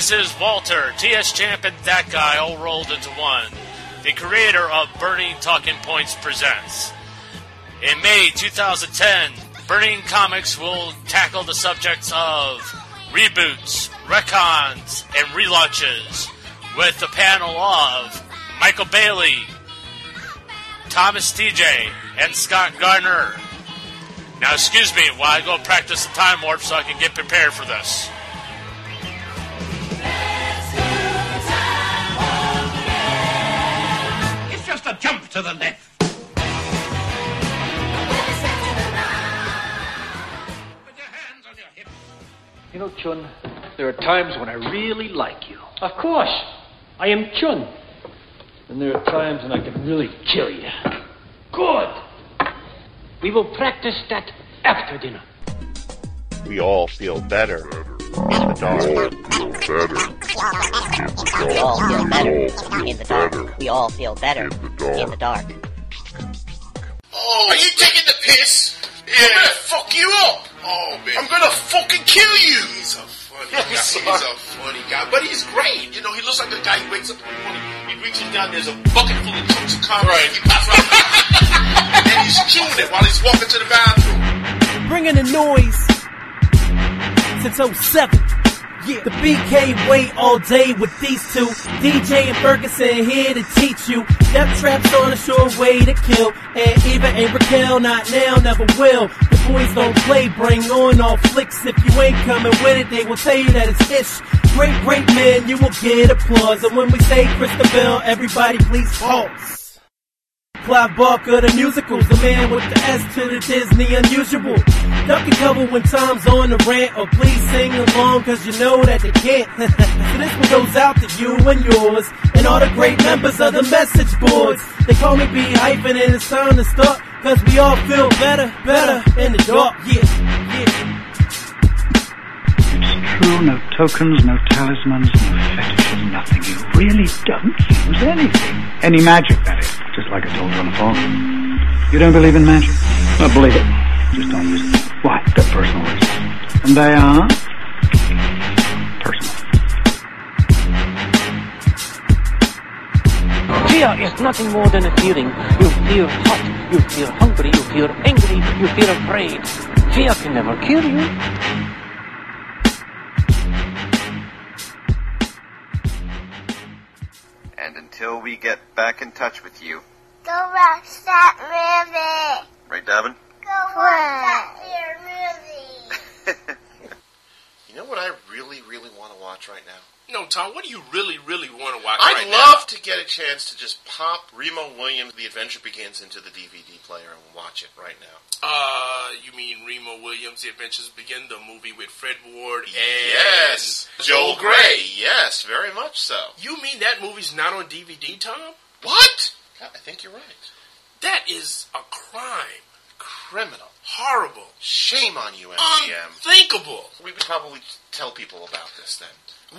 This is Walter, TS Champ, and that guy all rolled into one. The creator of Burning Talking Points presents. In May 2010, Burning Comics will tackle the subjects of reboots, retcons, and relaunches with the panel of Michael Bailey, Thomas DJ, and Scott Garner. Now, excuse me while I go practice the time warp so I can get prepared for this. A jump to the left. You know, Chun, there are times when I really like you. Of course. I am Chun. And there are times when I can really kill you. Good. We will practice that after dinner. We all feel better in the dark. We all feel better in the dark. We all feel better in the dark. Oh, are you taking the piss? Yeah. I'm gonna fuck you up. Oh man, I'm gonna fucking kill you. He's a funny guy. He's a funny guy, but he's great. You know, he looks like a guy who wakes up in the morning. He reaches down. There's a bucket full of chunks of concrete. Right. He pops out, and he's chewing it while he's walking to the bathroom. bringing the noise since 07. Yeah. The BK wait all day with these two. DJ and Ferguson here to teach you. Death traps on a sure way to kill. And even ain't Raquel, not now, never will. The boys don't play, bring on all flicks. If you ain't coming with it, they will tell you that it's ish. Great, great man, you will get applause. And when we say Kristen Bell, everybody please pause. Clive Barker, the musicals, the man with the S to the Disney unusual. Duck and cover when time's on the rant, or please sing along, cause you know that they can't. so this one goes out to you and yours, and all the great members of the message boards. They call me B hyphen, and it's time to start, cause we all feel better, better in the dark, yeah, yeah. It's true, no tokens, no talismans, no fetishes, nothing. You really don't use anything. Any magic, that is. Just like I told you on the phone. You don't believe in magic? I believe it. Just don't use it. Why? They're personal reasons. And they are? Personal. Fear is nothing more than a feeling. You feel hot, you feel hungry, you feel angry, you feel afraid. Fear can never kill you. Until we get back in touch with you, Go watch that movie. right, Davin? Go watch that movie. You know what I really, really want to watch right now? No, Tom, what do you really, really want to watch I'd right love to get a chance to just pop Remo Williams' The Adventure Begins into the DVD player and watch it right now. now? Uh, you mean Remo Williams' The Adventures Begin, the movie with Fred Ward and... Yes. Joel Grey. Yes, very much so. You mean that movie's not on DVD, Tom? What? I think you're right. That is a crime. Criminal. Horrible. Shame on you, MGM. Unthinkable. We would probably tell people about this then.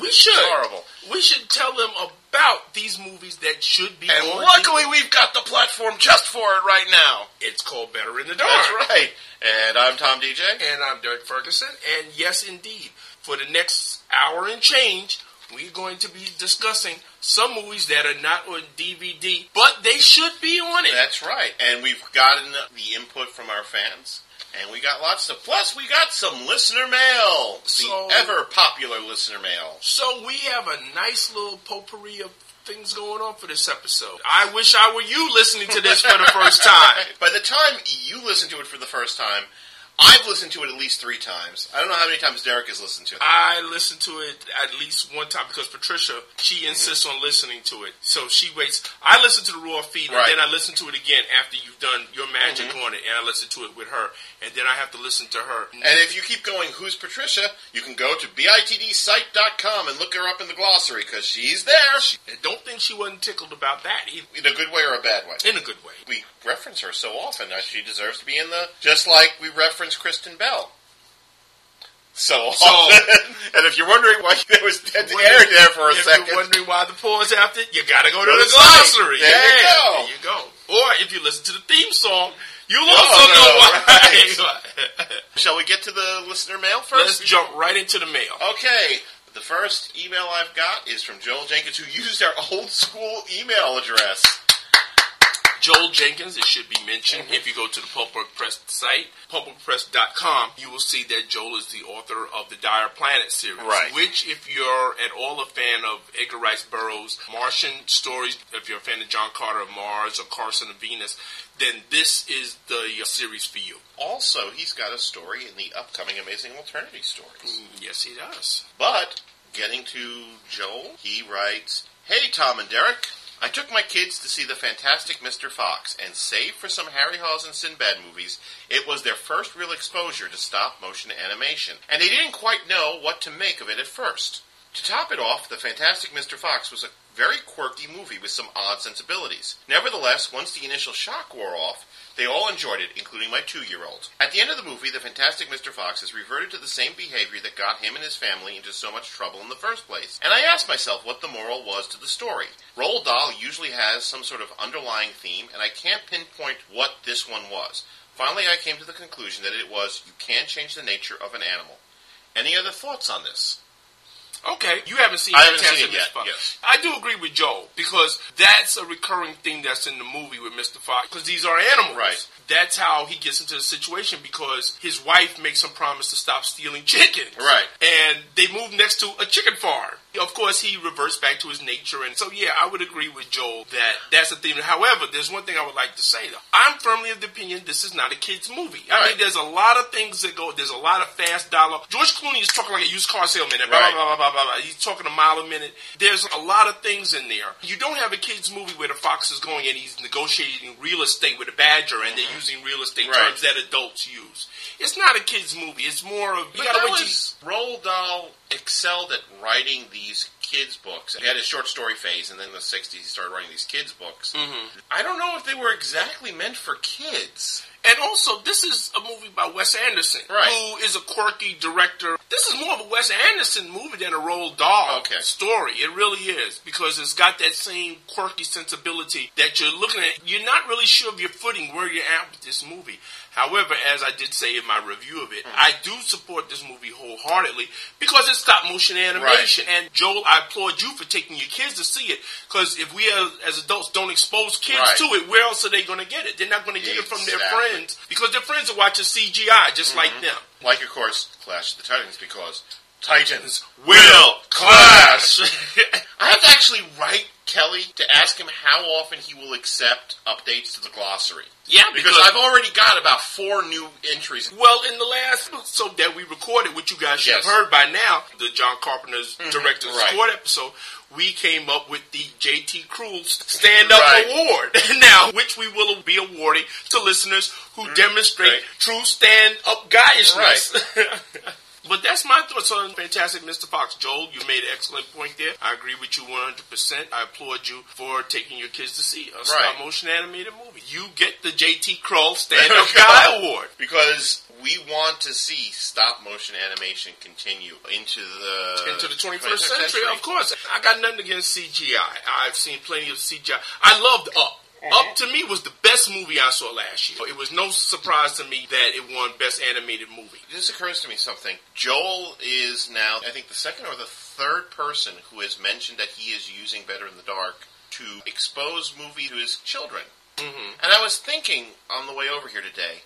We should. Horrible. We should tell them about these movies that should be And luckily, we've got the platform just for it right now. It's called Better in the Dark. That's right. And I'm Tom DJ. And I'm Derek Ferguson. And yes, indeed, for the next hour and change, we're going to be discussing some movies that are not on DVD, but they should be on it. That's right. And we've gotten the input from our fans. And we got lots of. Plus, we got some listener mail. So- the ever popular listener mail. So we have a nice little potpourri of things going on for this episode. I wish I were you listening to this for the first time. By the time you listen to it for the first time, I've listened to it at least three times. I don't know how many times Derek has listened to it. I listened to it at least one time because Patricia, she insists on listening to it. So she waits. I listen to the raw feed and Right. then I listen to it again after you've done your magic Mhm. on it and I listen to it with her. And then I have to listen to her. And if you keep going, who's Patricia? You can go to bitdsite.com and look her up in the glossary because she's there. She, I don't think she wasn't tickled about that either. in a good way or a bad way. In a good way. We reference her so often that she deserves to be in the. Just like we reference Kristen Bell. So, So- and if you're wondering why there was dead air there for a if second, you're wondering why the pause after, you gotta go to Go the to glossary. There yeah, you go. There you go. Or if you listen to the theme song, you'll Oh, also no, know why. right. Shall we get to the listener mail first? Let's jump right into the mail. Okay. The first email I've got is from Joel Jenkins, who used our old school email address. Joel Jenkins, it should be mentioned. Mm-hmm. If you go to the Pulpwork Press site, pulpworkpress.com, you will see that Joel is the author of the Dire Planet series. Right. Which, if you're at all a fan of Edgar Rice Burroughs' Martian stories, if you're a fan of John Carter of Mars or Carson of Venus, then this is the uh, series for you. Also, he's got a story in the upcoming Amazing Alternity Stories. Mm, Yes, he does. But, getting to Joel, he writes Hey, Tom and Derek. I took my kids to see the fantastic Mr. Fox, and save for some Harryhausen and Sinbad movies, it was their first real exposure to stop motion animation, and they didn't quite know what to make of it at first. To top it off, the fantastic Mr. Fox was a very quirky movie with some odd sensibilities. Nevertheless, once the initial shock wore off, they all enjoyed it, including my two-year-old. At the end of the movie, the fantastic Mr. Fox has reverted to the same behavior that got him and his family into so much trouble in the first place. And I asked myself what the moral was to the story. Roald Dahl usually has some sort of underlying theme, and I can't pinpoint what this one was. Finally, I came to the conclusion that it was you can't change the nature of an animal. Any other thoughts on this? Okay, you haven't seen I haven't seen it yet, yes. I do agree with Joel because that's a recurring thing that's in the movie with Mr. Fox because these are animals. Right. That's how he gets into the situation because his wife makes him promise to stop stealing chickens. Right. And they move next to a chicken farm. Of course, he reverts back to his nature, and so yeah, I would agree with Joel that that's the theme. However, there's one thing I would like to say though. I'm firmly of the opinion this is not a kids' movie. I Right. mean, there's a lot of things that go. There's a lot of fast dialogue. George Clooney is talking like a used car salesman. and Blah, Right. blah, blah, blah, blah, blah. He's talking a mile a minute. There's a lot of things in there. You don't have a kids' movie where the fox is going and he's negotiating real estate with a badger, and they're using real estate Mm-hmm. Right. terms that adults use. It's not a kids' movie. It's more of you But gotta that wait was Roald Dahl excelled at writing these kids books. He had his short story phase, and then in the '60s he started writing these kids books. Mm-hmm. I don't know if they were exactly meant for kids. And also, this is a movie by Wes Anderson, Right. who is a quirky director. This is more of a Wes Anderson movie than a Roald Dahl Okay. story. It really is because it's got that same quirky sensibility that you're looking at. You're not really sure of your footing where you're at with this movie. However, as I did say in my review of it, Mm-hmm. I do support this movie wholeheartedly because it's stop motion animation. And Joel, I applaud you for taking your kids to see it because if we as, as adults don't expose kids Right. to it, where else are they going to get it? They're not going to get it from their Mm-hmm. friends because their friends are watching CGI just like them. Like, of course, Clash of the Titans, because Titans Will clash. I have to actually write Kelly to ask him how often he will accept updates to the glossary. Yeah, Because I've already got about four new entries. Well, in the last episode that we recorded, which you guys should Yes. have heard by now, the John Carpenter's director's right. scored episode, we came up with the JT Krul Stand Up Right. Award. now, which we will be awarding to listeners who demonstrate Mm, right. true stand up guyishness. But that's my thoughts on Fantastic Mr. Fox. Joel, you made an excellent point there. I agree with you 100%. I applaud you for taking your kids to see a stop motion animated movie. You get the JT Krul Stand Up Guy Award. Because we want to see stop motion animation continue into the into the 21st century, of course. I got nothing against CGI. I've seen plenty of CGI. I loved Up. Up to me was the best movie I saw last year. It was no surprise to me that it won Best Animated Movie. This occurs to me something. Joel is now, I think, the second or the third person who has mentioned that he is using Better in the Dark to expose movie to his children. Mm-hmm. And I was thinking on the way over here today,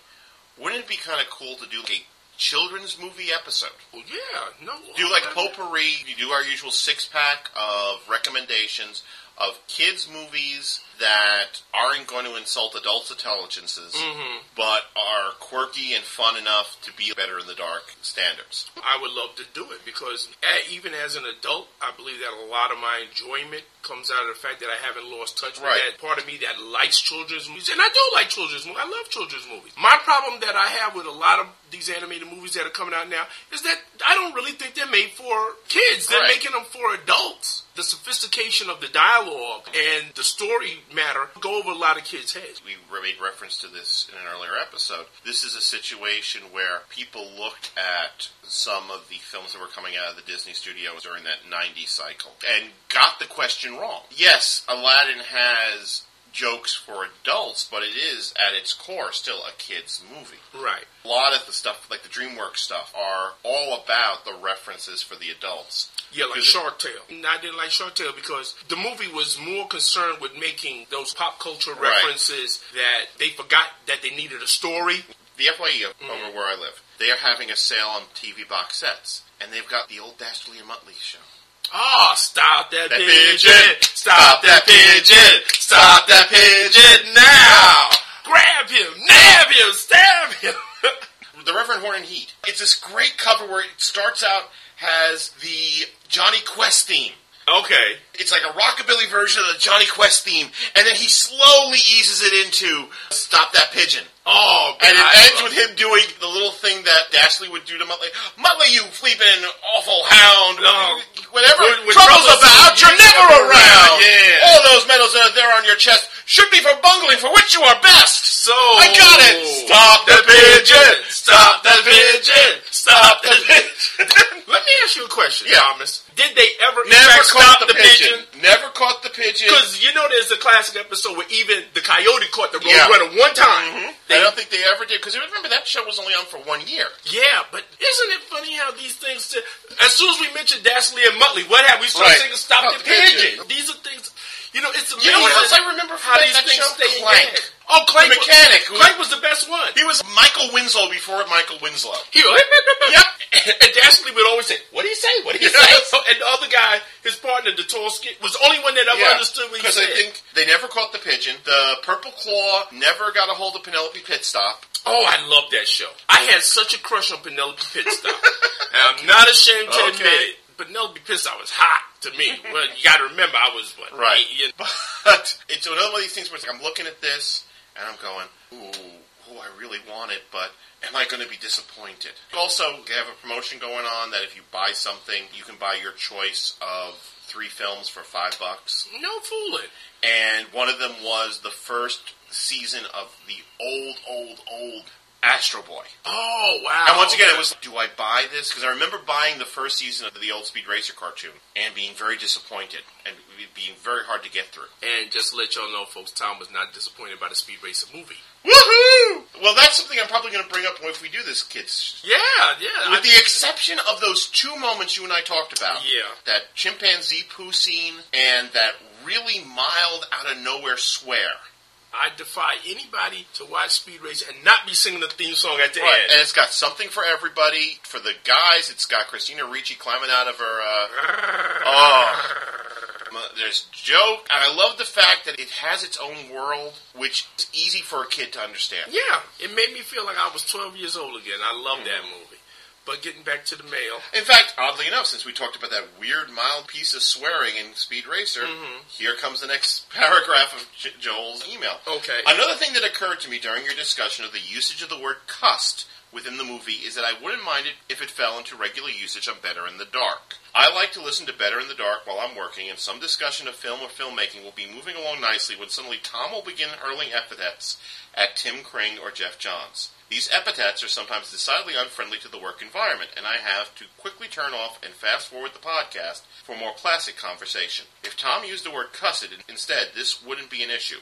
wouldn't it be kind of cool to do a children's movie episode? Well, yeah, no. Do like potpourri. You do our usual six pack of recommendations of kids' movies that aren't going to insult adults' intelligences, Mhm. but are quirky and fun enough to be better in the dark standards. I would love to do it because even as an adult, I believe that a lot of my enjoyment comes out of the fact that I haven't lost touch with Right. that part of me that likes children's movies. And I do like children's movies. I love children's movies. My problem that I have with a lot of these animated movies that are coming out now is that I don't really think they're made for kids. They're Right. making them for adults. The sophistication of the dialogue and the story matter go over a lot of kids' heads. We made reference to this in an earlier episode. This is a situation where people looked at some of the films that were coming out of the Disney studios during that 90s cycle and got the question wrong. Yes, Aladdin has jokes for adults, but it is at its core still a kids movie. Right. A lot of the stuff, like the DreamWorks stuff, are all about the references for the adults. Yeah, like Shark Tale. And I didn't like Shark Tale because the movie was more concerned with making those pop culture Right. references that they forgot that they needed a story. The FYE of- over mm-hmm. where I live, they are having a sale on TV box sets, and they've got the old Dastardly and Muttley show. Oh, stop that, That pigeon. pigeon. Stop that pigeon! Stop that pigeon now! Grab him! Nab him! Stab him! the Reverend Horton Heat. It's this great cover where it starts out has the Jonny Quest theme. Okay. It's like a rockabilly version of the Jonny Quest theme, and then he slowly eases it into "Stop That Pigeon." Oh, and it ends with him doing the little thing that Dastardly would do to Muttley. Muttley, you fleeping awful hound! Whenever When- when trouble's trouble's- about, you're you're never never around. around, yeah. All those medals that are there on your chest should be for bungling, for which you are best. So I got it. Stop the pigeon. Stop the pigeon. Stop the pigeon. Ask you a question, Yeah. Thomas. Did they ever Never caught stop the pigeon. Never caught the pigeon. Because you know there's a classic episode where even the coyote caught the Yeah. roadrunner one time. Mhm. I don't think they ever did because remember that show was only on for one year. Yeah, but isn't it funny how these things? As soon as we mentioned Dastardly and Muttley, what happened? We started Right. singing "Stop Stop the the Pigeon." Pigeon. These are things. You know, it's You amazing. know what else I remember from how that- that show? Clank. Oh, Clank, The mechanic. Was, Clank was the best one. He was Michael Winslow before Michael Winslow. He yep. And Dastardly would always say, "What do you say? What do you say?" And the other guy, his partner, the tall skin, was the only one that ever understood what he said. because. I think they never caught the pigeon. The Purple Claw never got a hold of Penelope Pitstop. Oh, I love that show. I had such a crush on Penelope Pitstop. and I'm not ashamed to Okay. admit it. Penelope Pitstop was hot to me. well, you got to remember, I was what, Right. eight years- But it's another one of these things where it's like, I'm looking at this and I'm going, ooh, ooh, I really want it, but am I going to be disappointed? Also, they have a promotion going on that if you buy something, you can buy your choice of three films for five bucks. No fooling. And one of them was the first season of the old, old, old Astro Boy. Oh wow! And once again, it was, do I buy this? Because I remember buying the first season of the old Speed Racer cartoon and being very disappointed and being very hard to get through. And just to let y'all know, folks, Tom was not disappointed by the Speed Racer movie. Woohoo! Well, that's something I'm probably going to bring up if we do this, kids. Yeah, yeah. With I- the exception of those two moments you and I talked about. Yeah. That chimpanzee poo scene and that really mild, out of nowhere swear. I defy anybody to watch Speed Racer and not be singing the theme song at the Right. end. And it's got something for everybody. For the guys, it's got Christina Ricci climbing out of her. Uh, oh. There's joke, and I love the fact that it has its own world, which is easy for a kid to understand. Yeah, it made me feel like I was 12 years old again. I love that movie. But getting back to the mail, In fact, oddly enough, since we talked about that weird mild piece of swearing in Speed Racer, Mm-hmm. here comes the next paragraph of J- Joel's email. Okay. Another thing that occurred to me during your discussion of the usage of the word cussed within the movie is that I wouldn't mind it if it fell into regular usage on Better in the Dark. I like to listen to Better in the Dark while I'm working, and some discussion of film or filmmaking will be moving along nicely when suddenly Tom will begin hurling epithets at Tim Kring or Geoff Johns. These epithets are sometimes decidedly unfriendly to the work environment, and I have to quickly turn off and fast forward the podcast for more classic conversation. If Tom used the word cussed instead, this wouldn't be an issue.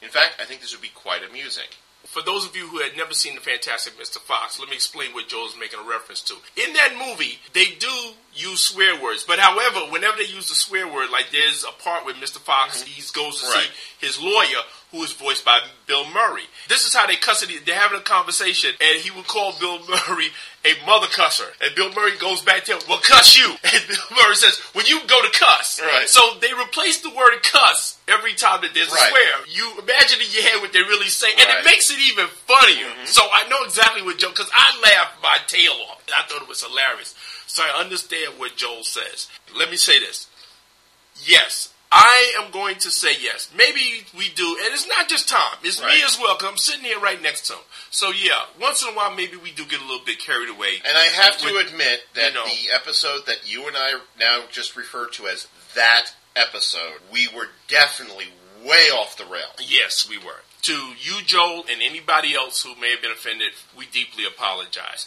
In fact, I think this would be quite amusing. for those of you who had never seen the Fantastic Mr. Fox, let me explain what Joel's making a reference to. In that movie, they do use swear words, but however, whenever they use the swear word, like there's a part where Mr. Fox mm-hmm. he goes to Right. see his lawyer, who is voiced by Bill Murray. This is how they cuss it. They're having a conversation, and he would call Bill Murray a mother cusser, and Bill Murray goes back to him, "Well, cuss you," and Bill Murray says, "When you go to cuss." Right. So they replace the word cuss every time that there's Right. a swear. You imagine in your head what they're really say, and Right. it makes it even funnier. Mm-hmm. So I know exactly what Joe, because I laughed my tail off. I thought it was hilarious. So I understand what Joel says. Let me say this. Yes, I am going to say yes. Maybe we do, and it's not just Tom. It's me as well, because I'm sitting here right next to him. So yeah, once in a while, maybe we do get a little bit carried away. And I have to admit that you know. the episode that you and I now just refer to as that episode, we were definitely way off the rail. Yes, we were. To you, Joel, and anybody else who may have been offended, we deeply apologize.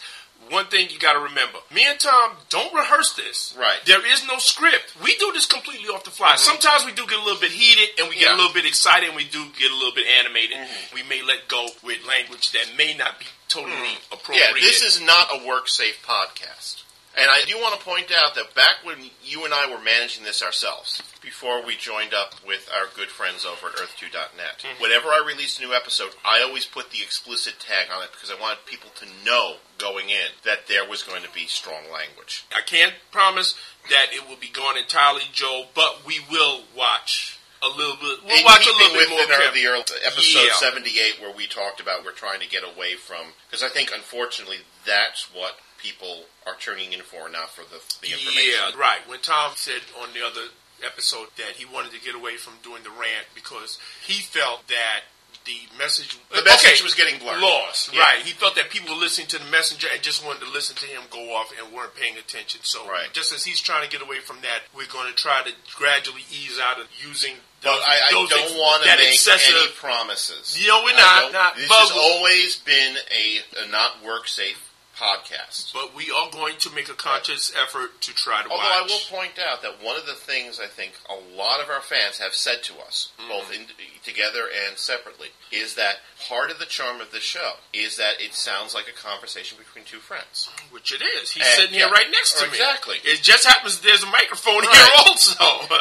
One thing you got to remember: me and Tom don't rehearse this. Right. There is no script. We do this completely off the fly. Mhm. Sometimes we do get a little bit heated, and we get Yeah. a little bit excited, and we do get a little bit animated. Mhm. We may let go with language that may not be totally appropriate. Yeah, this is not a work safe podcast. And I do want to point out that back when you and I were managing this ourselves, before we joined up with our good friends over at Earth2.net, Mm-hmm. whenever I released a new episode, I always put the explicit tag on it because I wanted people to know going in that there was going to be strong language. I can't promise that it will be gone entirely, Joe, but we will watch a little bit. We'll In watch a little bit more. our- the early, episode Yeah. 78 where we talked about we're trying to get away from because I think unfortunately that's what people are turning in for, now for the, the information. Yeah, right. When Tom said on the other episode that he wanted to get away from doing the rant because he felt that the message The message was getting blurred. lost. Yeah. Right. He felt that people were listening to the messenger and just wanted to listen to him go off and weren't paying attention. So Right. just as he's trying to get away from that, we're going to try to gradually ease out of using. But I, I don't ex- want to make excessive- any promises. No, we're not. don't- this has always been a, a not work safe podcast. But we are going to make a conscious effort to try to Although watch. I will point out that one of the things I think a lot of our fans have said to us, Mm-hmm. both in, together and separately, is that part of the charm of the show is that it sounds like a conversation between two friends. Which it is. He's And- sitting here yeah, right next to me. exactly. It just happens there's a microphone Right. here also.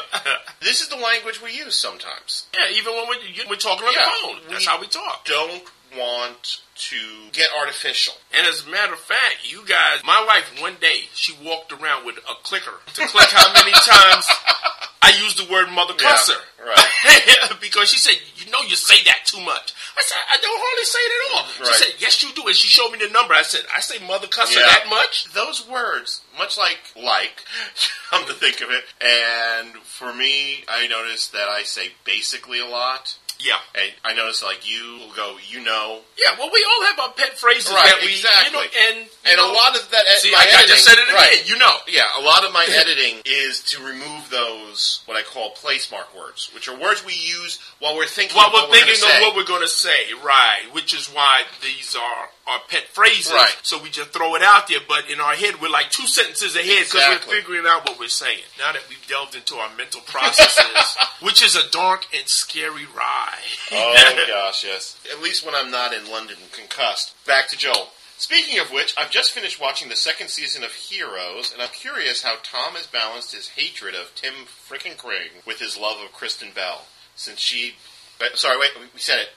This is the language we use sometimes. yeah, even when we're, we're talking on Yeah, the phone. That's how we talk. Don't want to get artificial. And as a matter of fact, you guys, my wife, one day, she walked around with a clicker to click how many times I used the word mother Yeah, cusser. right. because she said, you know, you say that too much. I said, I don't hardly say it at all. Right. She said, yes, you do. And she showed me the number. I said, I say mother cusser Yeah. that much? Those words, much like like, come to think of it, and for me, I noticed that I say basically a lot. Yeah. And I notice like you will go, you know, Yeah, well, we all have our pet phrases Right, that we, exactly. you know, and you and know, a lot of that. See, I- I just said it again, right. you know. Yeah, a lot of my editing is to remove those what I call place mark words, which are words we use while we're thinking. while we're what we're thinking of what we're going to say, right? Which is why these are our pet phrases. Right. So we just throw it out there, but in our head, we're like two sentences ahead because Exactly. we're figuring out what we're saying. Now that we've delved into our mental processes, which is a dark and scary ride. oh gosh, yes. At least when I'm not in London concussed. Back to Joel. Speaking of which, I've just finished watching the second season of Heroes, and I'm curious how Tom has balanced his hatred of Tim frickin' Kring with his love of Kristen Bell, since she. uh, Sorry, wait, we said it.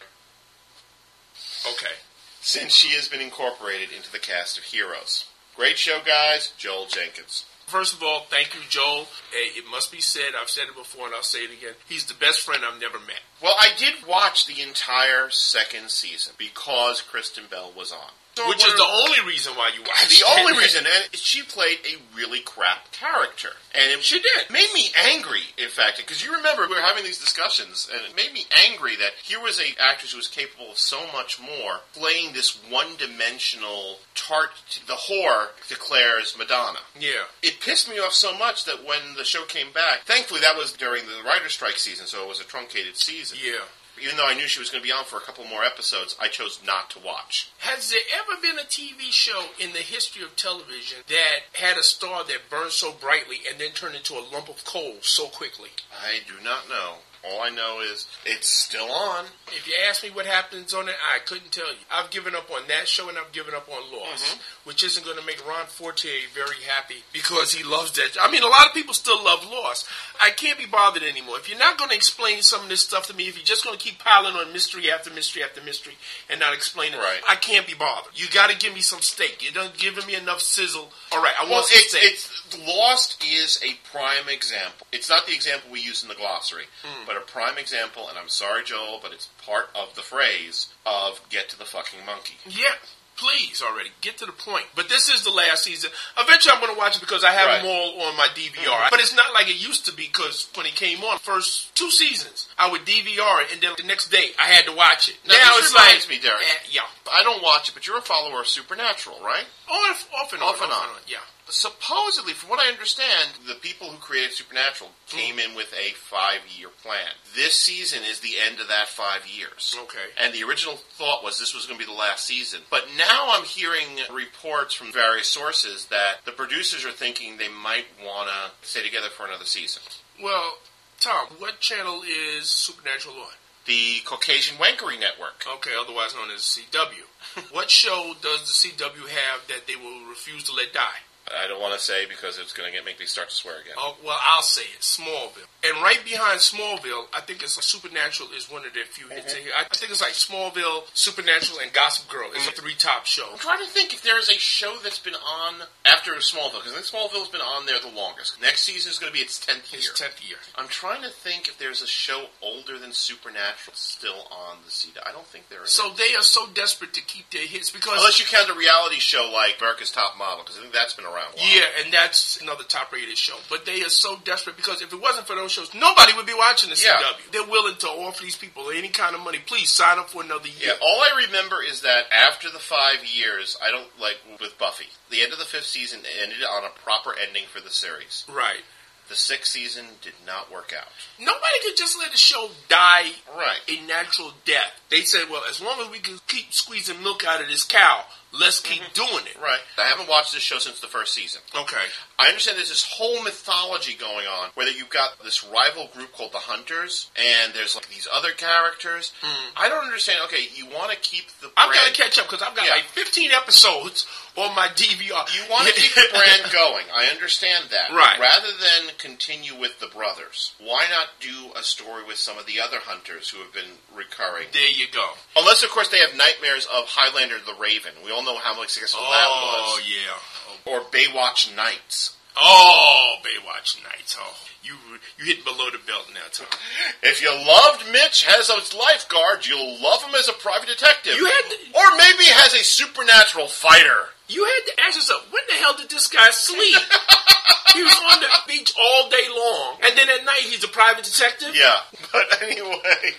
Okay. Since she has been incorporated into the cast of Heroes. Great show, guys. Joel Jenkins. First of all, thank you, Joel. It must be said, I've said it before and I'll say it again. He's the best friend I've never met. Well, I did watch the entire second season because Kristen Bell was on. Which is the only reason why you watched The only reason, and she played a really crap character, and it, She did. made me angry. In fact, because you remember we were having these discussions, and it made me angry that here was a actress who was capable of so much more, playing this one-dimensional tart. The whore declares Madonna. Yeah. It pissed me off so much that when the show came back, thankfully that was during the writer's strike season, so it was a truncated season. Yeah. Even though I knew she was going to be on for a couple more episodes, I chose not to watch. Has there ever been a TV show in the history of television that had a star that burned so brightly and then turned into a lump of coal so quickly? I do not know. All I know is it's still on. If you ask me what happens on it, I couldn't tell you. I've given up on that show and I've given up on Lost, mm-hmm. which isn't going to make Ron Fortier very happy because he loves that. I mean, a lot of people still love Lost. I can't be bothered anymore. If you're not going to explain some of this stuff to me, if you're just going to keep piling on mystery after mystery after mystery and not explain it, Right. I can't be bothered. You got to give me some steak. You're not giving me enough sizzle. All right, I Well, want some it's, steak. it's Lost is a prime example. It's not the example we use in the glossary, hmm. But a prime example. And I'm sorry, Joel, but it's part of the phrase of "get to the fucking monkey." Yeah, please already get to the point. But this is the last season. Eventually, I'm going to watch it because I have Right. them all on my DVR. But it's not like it used to be because when it came on, first two seasons, I would DVR it, and then the next day I had to watch it. Now, Now, it's like, reminds me, Derek. eh, yeah, I don't watch it, but you're a follower of Supernatural, right? off, off and on, Off and on. yeah. Supposedly, from what I understand, the people who created Supernatural hmm. came in with a five-year plan. This season is the end of that five years. Okay. And the original thought was this was going to be the last season. But now I'm hearing reports from various sources that the producers are thinking they might want to stay together for another season. Well, Tom, what channel is Supernatural on? The Caucasian Wankery Network. Okay, otherwise known as CW. what show does the CW have that they will refuse to let die? I don't want to say because it's going to get make me start to swear again. Oh, well, I'll say it. Smallville. And right behind Smallville, I think it's Supernatural is one of their few hits. in here. I think it's like Smallville, Supernatural, and Gossip Girl. It's a three top show. I'm trying to think if there is a show that's been on after Smallville, because I think Smallville's been on there the longest. Next season is going to be its 10th year. It's tenth year. I'm trying to think if there's a show older than Supernatural still on the CW. I don't think there is. So they are so desperate to keep their hits because Unless you count a reality show like America's Top Model, because I think that's been around a while. Yeah, and that's another top rated show. But they are so desperate because if it wasn't for those shows, nobody would be watching the Yeah. CW. They're willing to offer these people any kind of money. Please sign up for another Yeah, year. all I remember is that after the five years, I don't like with Buffy. The end of the fifth season ended on a proper ending for the series. Right. The sixth season did not work out. Nobody could just let a show die Right. a natural death. They said, well, as long as we can keep squeezing milk out of this cow, let's keep mm-hmm. doing it. Right. I haven't watched this show since the first season. Okay. I understand there's this whole mythology going on where that you've got this rival group called the Hunters, and there's like these other characters. Mm-hmm. I don't understand. Okay, you want to keep the I've brand, got to catch up because I've got Yeah. like 15 episodes on my DVR. you want to keep the brand going. I understand that. Right. Rather than continue with the brothers, why not do a story with some of the other hunters who have been recurring? There you go. Unless, of course, they have nightmares of Highlander the Raven. We all know how much successful that oh, was. Oh, yeah. Or Baywatch Nights. Oh, Baywatch Nights. Oh, you you hit below the belt now, Tom. If you loved Mitch as a lifeguard, you'll love him as a private detective. You had to, or maybe as a supernatural fighter. You had to ask yourself, when the hell did this guy sleep? he was on the beach all day long, and then at night he's a private detective. Yeah. But anyway,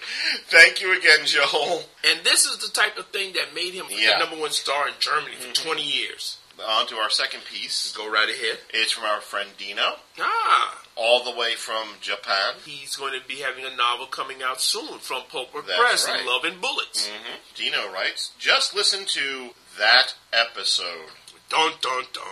thank you again, Joel. And this is the type of thing that made him Yeah. the number one star in Germany for 20 years. On to our second piece. Go right ahead. It's from our friend Dino, Ah, all the way from Japan. he's going to be having a novel coming out soon from Pulper That's Press, right. Love and Bullets. hmm Dino writes, just listen to that episode. Dun dun dun.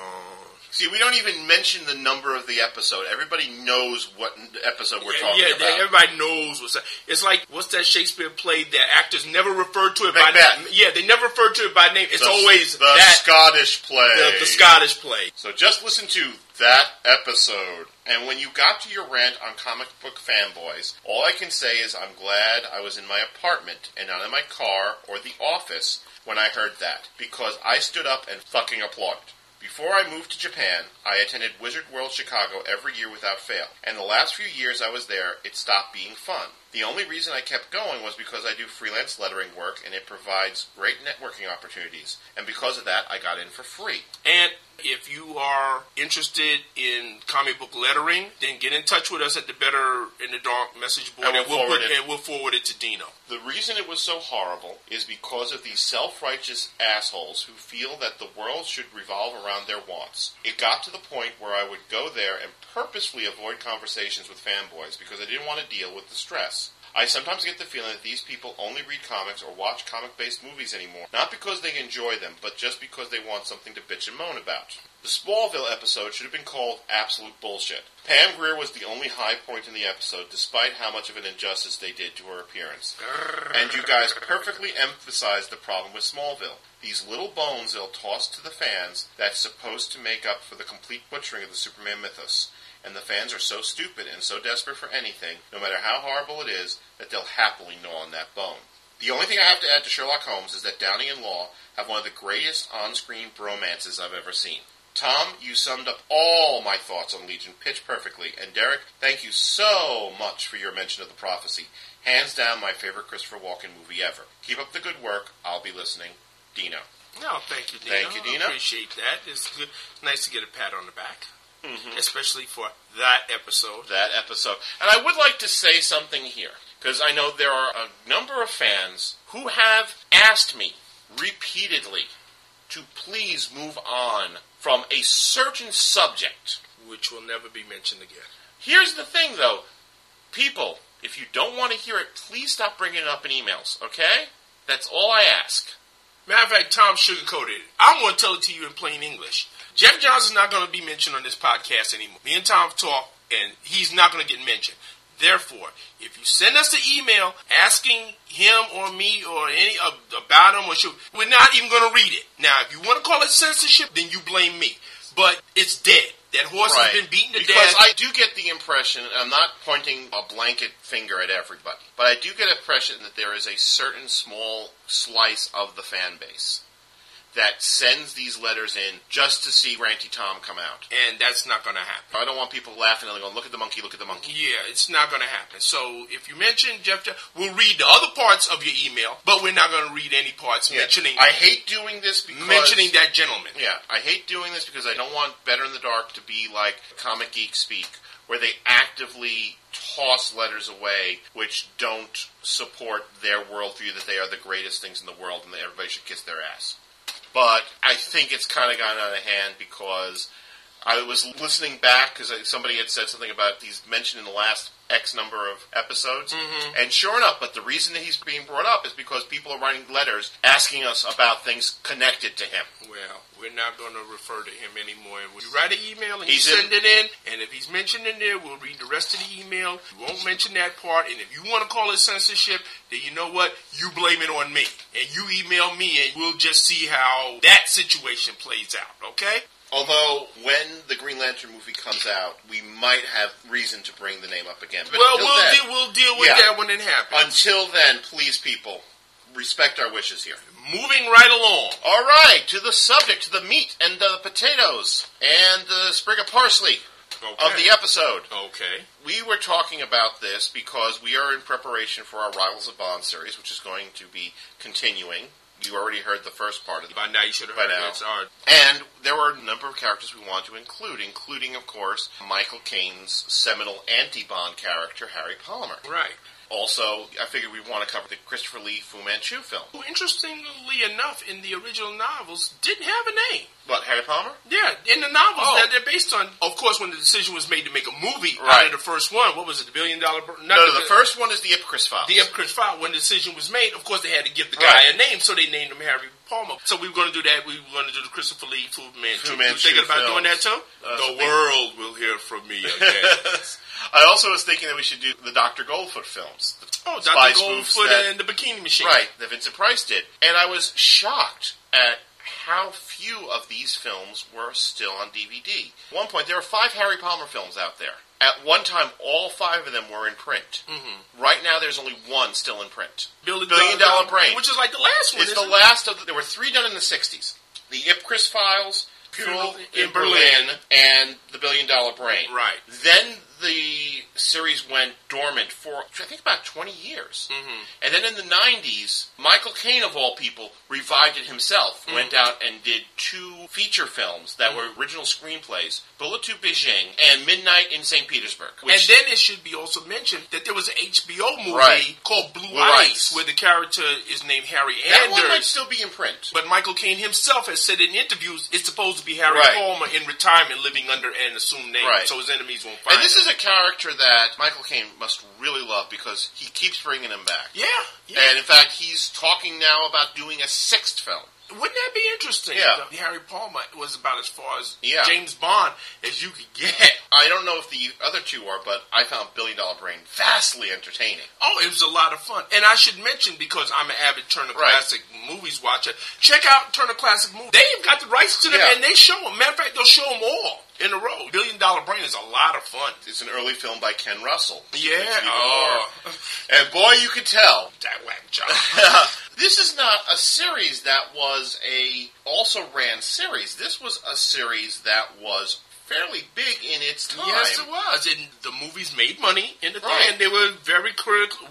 See, we don't even mention the number of the episode. Everybody knows what episode we're yeah, talking yeah, about. they- everybody knows what's that. It's like what's that Shakespeare play that actors never referred to it Macbeth. by name. Yeah, they never referred to it by name. It's The- always the that Scottish play. the, the Scottish play. So just listen to that episode. And when you got to your rant on comic book fanboys, all I can say is I'm glad I was in my apartment and not in my car or the office when I heard that, because I stood up and fucking applauded. Before I moved to Japan, I attended Wizard World Chicago every year without fail, and the last few years I was there, it stopped being fun. The only reason I kept going was because I do freelance lettering work and it provides great networking opportunities, and because of that, I got in for free. And if you are interested in comic book lettering, then get in touch with us at the Better in the Dark message board, And we'll we'll forward put, it. and we'll forward it to Dino. The reason it was so horrible is because of these self-righteous assholes who feel that the world should revolve around their wants. It got to the point where I would go there and purposefully avoid conversations with fanboys because I didn't want to deal with the stress. I sometimes get the feeling that these people only read comics or watch comic-based movies anymore, not because they enjoy them, but just because they want something to bitch and moan about. The Smallville episode should have been called Absolute Bullshit. Pam Grier was the only high point in the episode, despite how much of an injustice they did to her appearance. And you guys perfectly emphasized the problem with Smallville. These little bones they'll toss to the fans that's supposed to make up for the complete butchering of the Superman mythos. And the fans are so stupid and so desperate for anything, no matter how horrible it is, that they'll happily gnaw on that bone. The only thing I have to add to Sherlock Holmes is that Downey and Law have one of the greatest on-screen bromances I've ever seen. Tom, you summed up all my thoughts on Legion pitch perfectly, and Derek, thank you so much for your mention of the prophecy. Hands down, my favorite Christopher Walken movie ever. Keep up the good work. I'll be listening. Dino. No, thank you, Dino. Thank you, Dino. I appreciate that. It's good. It's nice to get a pat on the back, Mm-hmm. especially for that episode. that episode. And I would like to say something here, because I know there are a number of fans who have asked me repeatedly to please move on from a certain subject. Which will never be mentioned again. Here's the thing, though. People, if you don't want to hear it, please stop bringing it up in emails, okay? That's all I ask. Matter of fact, Tom sugarcoated it. I'm going to tell it to you in plain English. Jeff Johnson's not going to be mentioned on this podcast anymore. Me and Tom talk, and he's not going to get mentioned. Therefore, if you send us an email asking him or me or any uh, about him or should, we're not even going to read it. Now, if you want to call it censorship, then you blame me. But it's dead. That horse Right. has been beaten to because death. I do get the impression, and I'm not pointing a blanket finger at everybody, but I do get the impression that there is a certain small slice of the fan base that sends these letters in just to see Ranty Tom come out. and that's not going to happen. I don't want people laughing and going, look at the monkey, look at the monkey. Yeah, it's not going to happen. So if you mention Jeff, Jeff, we'll read the other parts of your email, but we're not going to read any parts Yeah. mentioning I hate doing this because mentioning that gentleman. Yeah, I hate doing this because I don't want Better in the Dark to be like comic geek speak, where they actively toss letters away which don't support their worldview that they are the greatest things in the world and that everybody should kiss their ass. But I think it's kind of gotten out of hand because I was listening back because somebody had said something about these mentioned in the last X number of episodes, mm-hmm. and sure enough, but the reason that he's being brought up is because people are writing letters asking us about things connected to him. Well, we're not going to refer to him anymore. You write an email and He's you in- send it in, and if he's mentioned in there, we'll read the rest of the email. We won't mention that part, and if you want to call it censorship, then you know what? You blame it on me, and you email me, and we'll just see how that situation plays out. Okay? Although, when the Green Lantern movie comes out, we might have reason to bring the name up again. But well, we'll then- deal, we'll deal with Yeah. that when it happens. Until then, please, people, respect our wishes here. Moving right along. All right, to the subject, to the meat and the potatoes and the sprig of parsley of the episode. Okay. We were talking about this because we are in preparation for our Rivals of Bond series, which is going to be continuing. You already heard the first part of it. By now, you should have By heard now. that. Sorry. And there were a number of characters we wanted to include, including, of course, Michael Caine's seminal anti-Bond character, Harry Palmer. Right. Also, I figured we'd want to cover the Christopher Lee Fu Manchu film. Who, interestingly enough, in the original novels, didn't have a name. What, Harry Palmer? Yeah, in the novels Oh. that they're based on. Of course, when the decision was made to make a movie out Right. of the first one, what was it, the Billion Dollar? No, not no, the first one is the Ipcress Files. The Ipcress File. When the decision was made, of course, they had to give the guy Right. a name, so they named him Harry Palmer. So we were going to do that. We were going to do the Christopher Lee Fu Manchu. Fu You thinking about doing that too? Uh, the world will hear from me again. I also was thinking that we should do the Dr. Goldfoot films. Oh, Dr. Goldfoot that- and the Bikini Machine. Right, that Vincent Price did. And I was shocked at how few of these films were still on DVD. At one point, there were five Harry Palmer films out there. At one time, all five of them were in print. Mm-hmm. Right now, there's only one still in print. Billion, Billion Dollar Brain. Which is like the last one. It's the it? last of the, there were three done in the 60s. The Ipcress Files, Funeral in, In Berlin, Berlin. and The Billion Dollar Brain. Right. Then the series went dormant for, I think, about 20 years. Mm-hmm. And then in the 90s, Michael Caine, of all people, revived it himself. Mm-hmm. Went out and did two feature films that were original screenplays Bullet to Beijing and Midnight in St. Petersburg. and then it should be also mentioned that there was an HBO movie Right. called Blue, Blue Ice, where the character is named Harry that Anders. one might still be in print. But Michael Caine himself has said in interviews it's supposed to be Harry Right. Palmer in retirement living under an assumed name, Right. so his enemies won't find And this him. is a character that Michael Caine must really love because he keeps bringing him back. yeah, yeah. And in fact, he's talking now about doing a sixth film. Wouldn't that be interesting? Yeah. The Harry Palmer was about as far as Yeah. James Bond as you could get. I don't know if the other two are, but I found Billion Dollar Brain vastly entertaining. Oh, it was a lot of fun. And I should mention, because I'm an avid Turner Right. Classic Movies watcher, check out Turner Classic Movies. They've got the rights to them, Yeah. and they show them. Matter of fact, they'll show them all in a row. Billion Dollar Brain is a lot of fun. It's an early film by Ken Russell. Yeah. Makes it even Oh. And boy, you could tell. That whack job. this is not a series that was a also ran series. This was a series that was fairly big in its time. Yes, it was. and the movies made money in the Right. thing, and they were very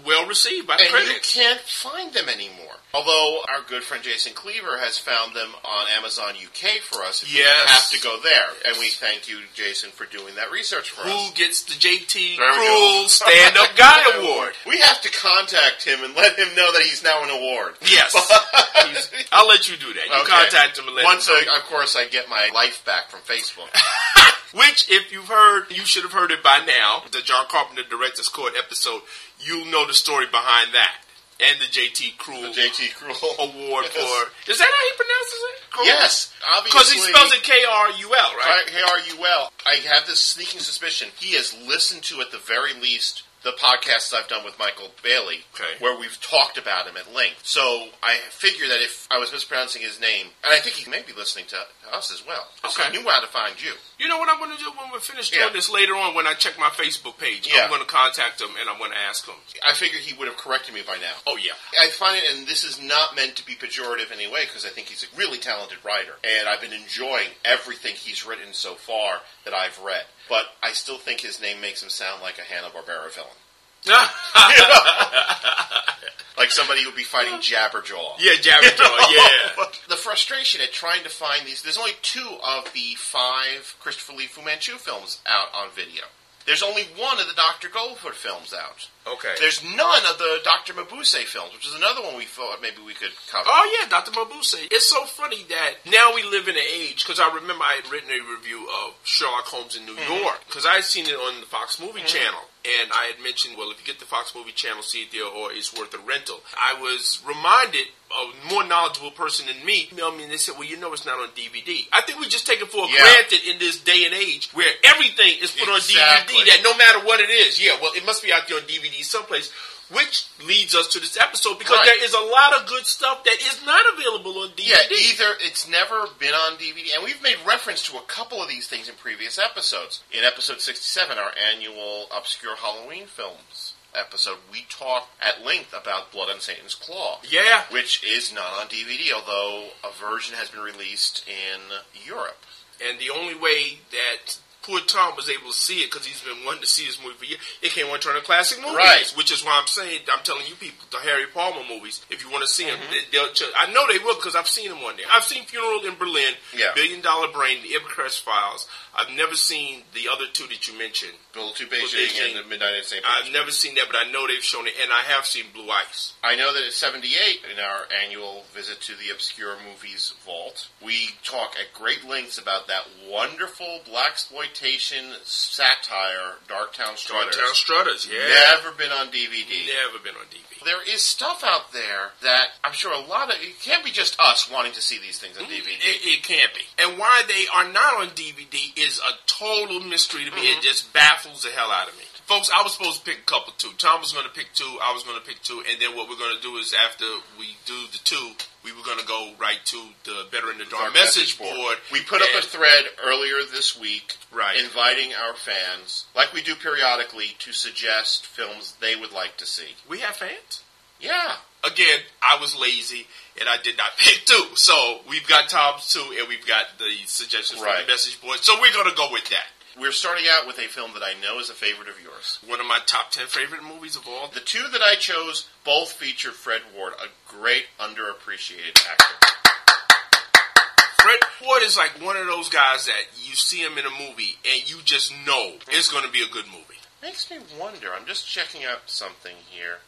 well received by and critics. you can't find them anymore. Although our good friend Jason Cleaver has found them on Amazon UK for us. If Yes. we have to go there, and we thank you, Jason, for doing that research for us. Who gets the JT There Krul. Stand Up Guy Award? We have to contact him and let him know that he's now an award. Yes. I'll let you do that. You Okay. contact him and let Once, him know. I, of course, I get my life back from Facebook. Which, if you've heard, you should have heard it by now. The John Carpenter Director's Court episode, you'll know the story behind that. And the JT Krul The JT Krul Award Yes. for. Is that how he pronounces it? Cruel? Yes, obviously. Because he spells it K R U L, right? K R U L. I have this sneaking suspicion he has listened to, at the very least, the podcasts I've done with Michael Bailey, Okay. where we've talked about him at length. So I figure that if I was mispronouncing his name, and I think he may be listening to, to us as well, Okay. he knew how to find you. You know what I'm going to do when we're finished Yeah. doing this later on when I check my Facebook page? Yeah. I'm going to contact him and I'm going to ask him. I figure he would have corrected me by now. Oh, yeah. I find it, and this is not meant to be pejorative in any way, because I think he's a really talented writer, and I've been enjoying everything he's written so far that I've read. But I still think his name makes him sound like a Hanna Barbera villain, like somebody who would be fighting Jabberjaw. Yeah, Jabberjaw, yeah. The frustration at trying to find these. There's only two of the five Christopher Lee Fu Manchu films out on video. There's only one of the Dr. Goldfoot films out. Okay. There's none of the Dr. Mabuse films, which is another one we thought maybe we could cover. Oh yeah, Dr. Mabuse. It's so funny that now we live in an age because I remember I had written a review of Sherlock Holmes in New Mhm. York because I had seen it on the Fox Movie Mhm. Channel. And I had mentioned, well, if you get the Fox Movie Channel, see it there, or it's worth a rental. I was reminded a more knowledgeable person than me emailed me and they said, well, you know it's not on DVD. I think we just take it for Yeah. granted in this day and age where everything is put Exactly. on DVD that no matter what it is, yeah, well, it must be out there on DVD someplace. Which leads us to this episode because Right. there is a lot of good stuff that is not available on DVD. Yeah, either it's never been on DVD, and we've made reference to a couple of these things in previous episodes. In episode 67, our annual Obscure Halloween Films episode, we talked at length about Blood on Satan's Claw. Yeah. Which is not on DVD, although a version has been released in Europe. And the only way that poor Tom was able to see it because he's been wanting to see this movie for years. It came on Turner Classic Movies, Right. which is why I'm saying I'm telling you people the Harry Palmer movies. If you want to see them, Mm-hmm. they, they'll. I know they will because I've seen them on there. I've seen Funeral in Berlin, Yeah. Billion Dollar Brain, The Ipcress Files. I've never seen the other two that you mentioned. Bullet to Beijing. Beijing and the Midnight in St. I've never seen that, but I know they've shown it, and I have seen Blue Ice. I know that at 78, in our annual visit to the Obscure Movies Vault, we talk at great lengths about that wonderful black exploitation satire, Darktown Strutters. Darktown Strutters, yeah. Never been on DVD. Never been on DVD. There is stuff out there that I'm sure a lot of it can't be just us wanting to see these things on mm, DVD. It, it can't be. And why they are not on DVD is a total mystery to me. Mm-hmm. It just baffles the hell out of me. Folks, I was supposed to pick a couple too. Tom was going to pick two. I was going to pick two. And then what we're going to do is after we do the two, we were going to go right to the Better in the Dark message board. We put up a thread earlier this week, Right. inviting our fans, like we do periodically, to suggest films they would like to see. We have fans? Yeah. Again, I was lazy and I did not pick two. So we've got Tom's two and we've got the suggestions from the message board. So we're going to go with that. We're starting out with a film that I know is a favorite of yours. One of my top 10 favorite movies of all The two that I chose both feature Fred Ward, a great underappreciated actor. Fred Ward is like one of those guys that you see him in a movie and you just know it's going to be a good movie. Makes me wonder. I'm just checking out something here.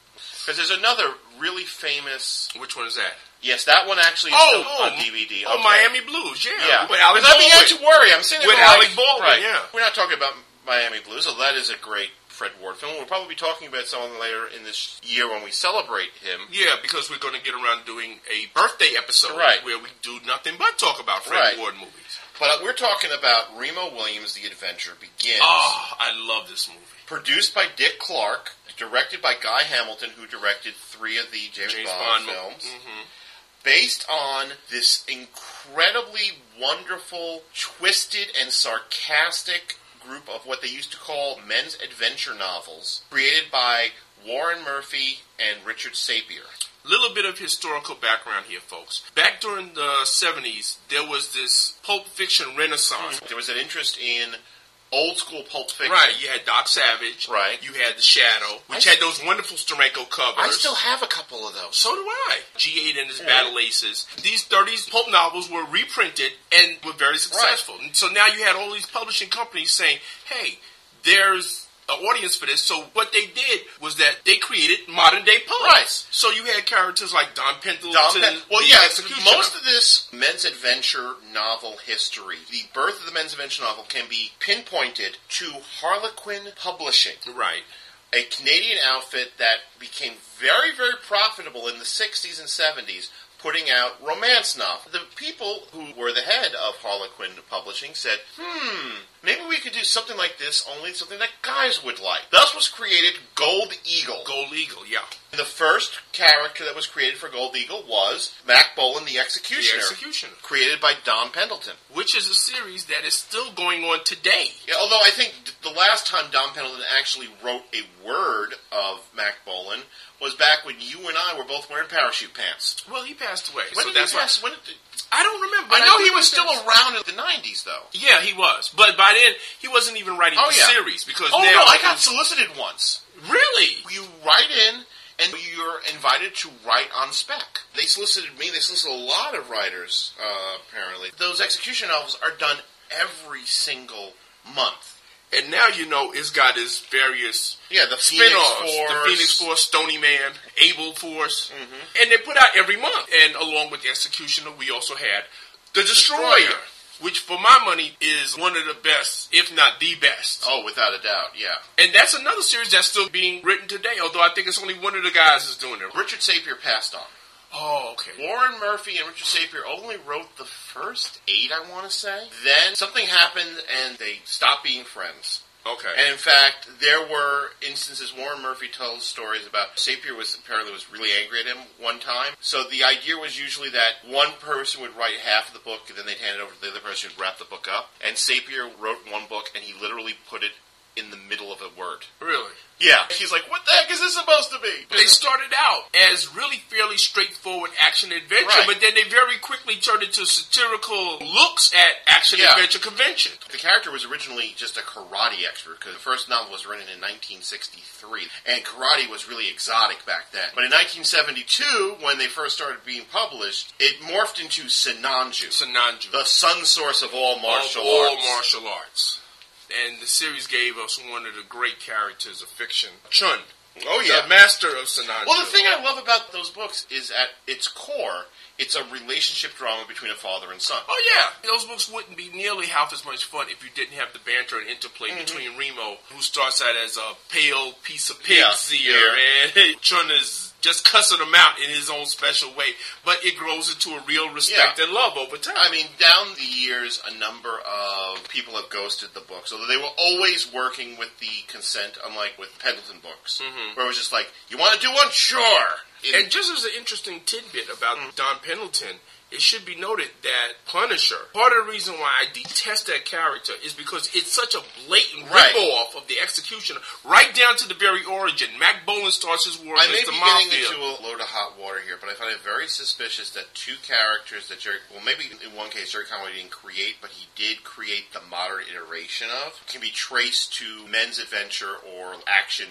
Because there's another really famous. Which one is that? Yes, that one actually is Oh, oh, on DVD. Oh, Okay. Miami Blues, yeah. Yeah. With Alec But I mean, you to worry. I'm sitting With Alec like, Baldwin, right. yeah. We're not talking about Miami Blues, although that is a great Fred Ward film. We'll probably be talking about someone later in this year when we celebrate him. Yeah, because we're going to get around doing a birthday episode Right. where we do nothing but talk about Fred Right. Ward movies. But uh, we're talking about Remo Williams' The Adventure Begins. Oh, I love this movie. Produced by Dick Clark, directed by Guy Hamilton, who directed three of the James, James Bond, Bond films. Mhm. Based on this incredibly wonderful, twisted, and sarcastic group of what they used to call men's adventure novels, created by Warren Murphy and Richard Sapir. Little bit of historical background here, folks. Back during the 70s, there was this pulp fiction renaissance. There was an interest in old school Pulp Fiction. Right, you had Doc Savage. Right. You had The Shadow, which I- had those wonderful Steranko covers. I still have a couple of those. So do I. G8 and his Battle Aces. These 30s pulp novels were reprinted and were very successful. And so now you had all these publishing companies saying, hey, there's an audience for this. So what they did was that they created modern day pulps. Right. So you had characters like Don Pendleton. Dom Pen- well, yeah, most of this men's adventure novel history, the birth of the men's adventure novel can be pinpointed to Harlequin Publishing. Right. A Canadian outfit that became very, very profitable in the 60s and 70s, putting out romance novels. The people who were the head of Harlequin Publishing said, hmm, maybe we could do something like this, only something that guys would like. Thus was created Gold Eagle. Gold Eagle, yeah. And The first character that was created for Gold Eagle was Mack Bolan, the The Executioner, Executioner. created by Don Pendleton. Which is a series that is still going on today. Yeah, although I think the last time Don Pendleton actually wrote a word of Mack Bolan was back when you and I were both wearing parachute pants. Well, he passed away. When so did that's he why- pass? When did, I don't remember. I know he think was still that's- around in the '90s, though. Yeah, he was. But by then, he wasn't even writing Oh, the yeah. series because Oh no, I got solicited once. really. You write in, and you're invited to write on spec. They solicited me. They solicited a lot of writers. Uh, apparently, those execution novels are done every single month. And now you know it's got its various Yeah, the Phoenix spin-offs. Force. Mm-hmm. The Phoenix Force, Stony Man, Able Force. And they put out every month. And along with the Executioner, we also had The Destroyer, Destroyer. which for my money is one of the best, if not the best. Oh, without a doubt, yeah. And that's another series that's still being written today, although I think it's only one of the guys is doing it. Richard Sapir passed on. Oh, okay. Warren Murphy and Richard Sapir only wrote the first eight, I want to say. Then something happened and they stopped being friends. Okay. And in fact, there were instances Warren Murphy tells stories about Sapir was apparently was really angry at him one time. So the idea was usually that one person would write half of the book and then they'd hand it over to the other person who'd wrap the book up. And Sapir wrote one book and he literally put it in the middle of a word. really? Yeah. He's like, what the heck is this supposed to be? They started out as really fairly straightforward action adventure, Right. but then they very quickly turned into satirical looks at action Yeah. adventure convention. The character was originally just a karate expert because the first novel was written in 1963, and karate was really exotic back then. But in 1972, when they first started being published, it morphed into Sinanju, Sananju. the sun source of all martial all arts. martial arts. And the series gave us one of the great characters of fiction, Chiun. Oh yeah. The master of Sinanju. Well, the thing I love about those books is at its core, it's a relationship drama between a father and son. Oh yeah, those books wouldn't be nearly half as much fun if you didn't have the banter and interplay Mm-hmm. between Remo, who starts out as a pale piece of Yeah, pig's ear, and Chiun is just cussing him out in his own special way. But it grows into a real respect Yeah. and love over time. I mean, down the years, a number of people have ghosted the books, although they were always working with the consent, unlike with Pendleton books, where it was just like, "You want to do one? Sure." It- And just as an interesting tidbit about Mm. Don Pendleton, it should be noted that Punisher, part of the reason why I detest that character is because it's such a blatant Right. rip-off of the executioner, right down to the very origin. Mack Bolan starts his war I may be the getting mafia. into a load of hot water here, but I find it very suspicious that two characters that Gerry, well, maybe in one case Gerry Conway didn't create, but he did create the modern iteration of, can be traced to men's adventure or action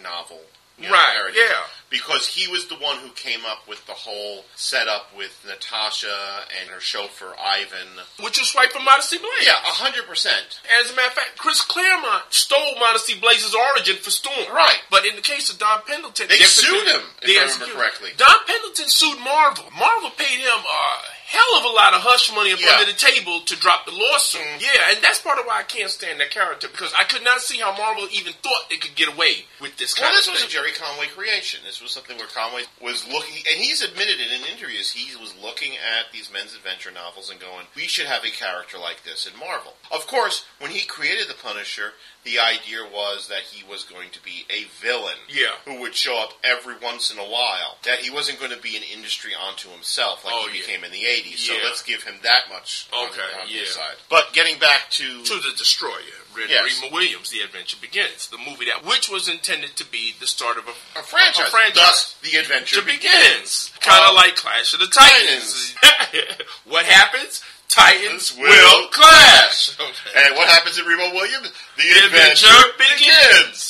novel. You know, Right, yeah. Because he was the one who came up with the whole setup with Natasha and her chauffeur Ivan. Which is right from Modesty Blaise. Yeah, a hundred percent. As a matter of fact, Chris Claremont stole Modesty Blaise's origin for Storm. Right. But in the case of Don Pendleton, They sued him, if I remember correctly. Don Pendleton sued Marvel. Marvel paid him a hell of a lot of hush money up Yeah. under the table to drop the lawsuit. Mm. Yeah, and that's part of why I can't stand that character because I could not see how Marvel even thought they could get away with this kind Well, this of was a. Gerry Conway creation. This was something where Conway was looking, and he's admitted it in interviews, he was looking at these men's adventure novels and going, we should have a character like this in Marvel. Of course, when he created the Punisher, the idea was that he was going to be a villain Yeah. who would show up every once in a while. That he wasn't going to be an industry unto himself like Oh, he yeah. became in the 80s. So Yeah. let's give him that much on, Okay, on yeah. side. But getting back to... to the Destroyer, Red Yes. Remo Williams, The Adventure Begins, the movie that which was intended to be the start of a, a franchise. A franchise. Thus, the adventure to begins. Kind of Uh, like Clash of the Titans. what happens? Titans will clash. And what happens in Remo Williams? The, The adventure, adventure begins.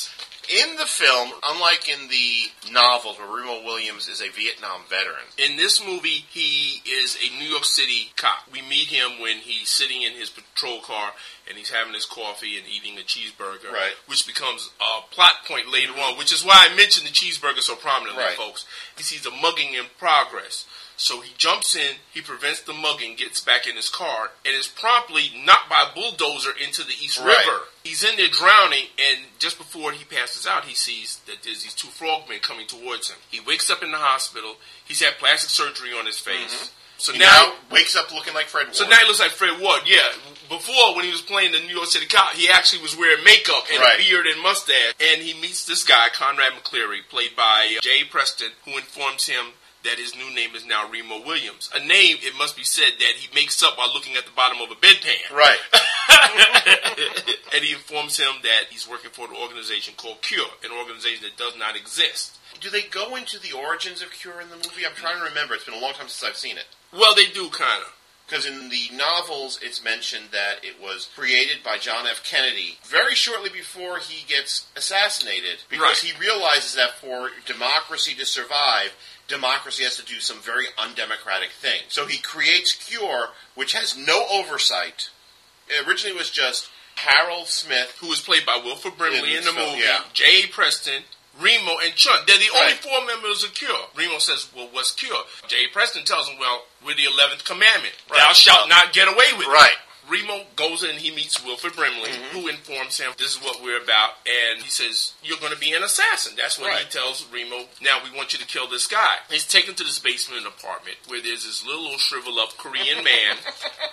In the film, unlike in the novels where Remo Williams is a Vietnam veteran, In this movie, he is a New York City cop. We meet him when he's sitting in his patrol car and he's having his coffee and eating a cheeseburger, Right. which becomes a plot point later on, which is why I mentioned the cheeseburger so prominently, Right. folks. He sees a mugging in progress. So he jumps in, he prevents the mugging, gets back in his car, and is promptly knocked by a bulldozer into the East Right. River. He's in there drowning, and just before he passes out, he sees that there's these two frogmen coming towards him. He wakes up in the hospital. He's had plastic surgery on his face. So he now, now wakes up looking like Fred Ward. so now he looks like Fred Ward. Yeah. Before, when he was playing the New York City cop, he actually was wearing makeup and Right. a beard and mustache. And he meets this guy, Conrad McCleary, played by uh, Jay Preston, who informs him that his new name is now Remo Williams. A name, it must be said, that he makes up while looking at the bottom of a bedpan. Right. and he informs him that he's working for an organization called Cure, an organization that does not exist. Do they go into the origins of Cure in the movie? I'm trying to remember. It's been a long time since I've seen it. Well, they do kind of. Because in the novels, it's mentioned that it was created by John F. Kennedy very shortly before he gets assassinated, because Right. he realizes that for democracy to survive, democracy has to do some very undemocratic things. So he creates Cure, which has no oversight. It originally was just Harold Smith, who was played by Wilford Brimley in, this the film, movie, yeah. J.A. Preston, Remo, and Chiun. They're the only Right. four members of Cure. Remo says, well, what's Cure? J.A. Preston tells him, well, we're the 11th commandment. Right. Thou shalt not get away with it. Right. Remo goes in and he meets Wilford Brimley, Mm-hmm. who informs him this is what we're about, and he says, You're going to be an assassin. That's what he tells Remo. Now we want you to kill this guy. He's taken to this basement apartment where there's this little, little shrivel up Korean man.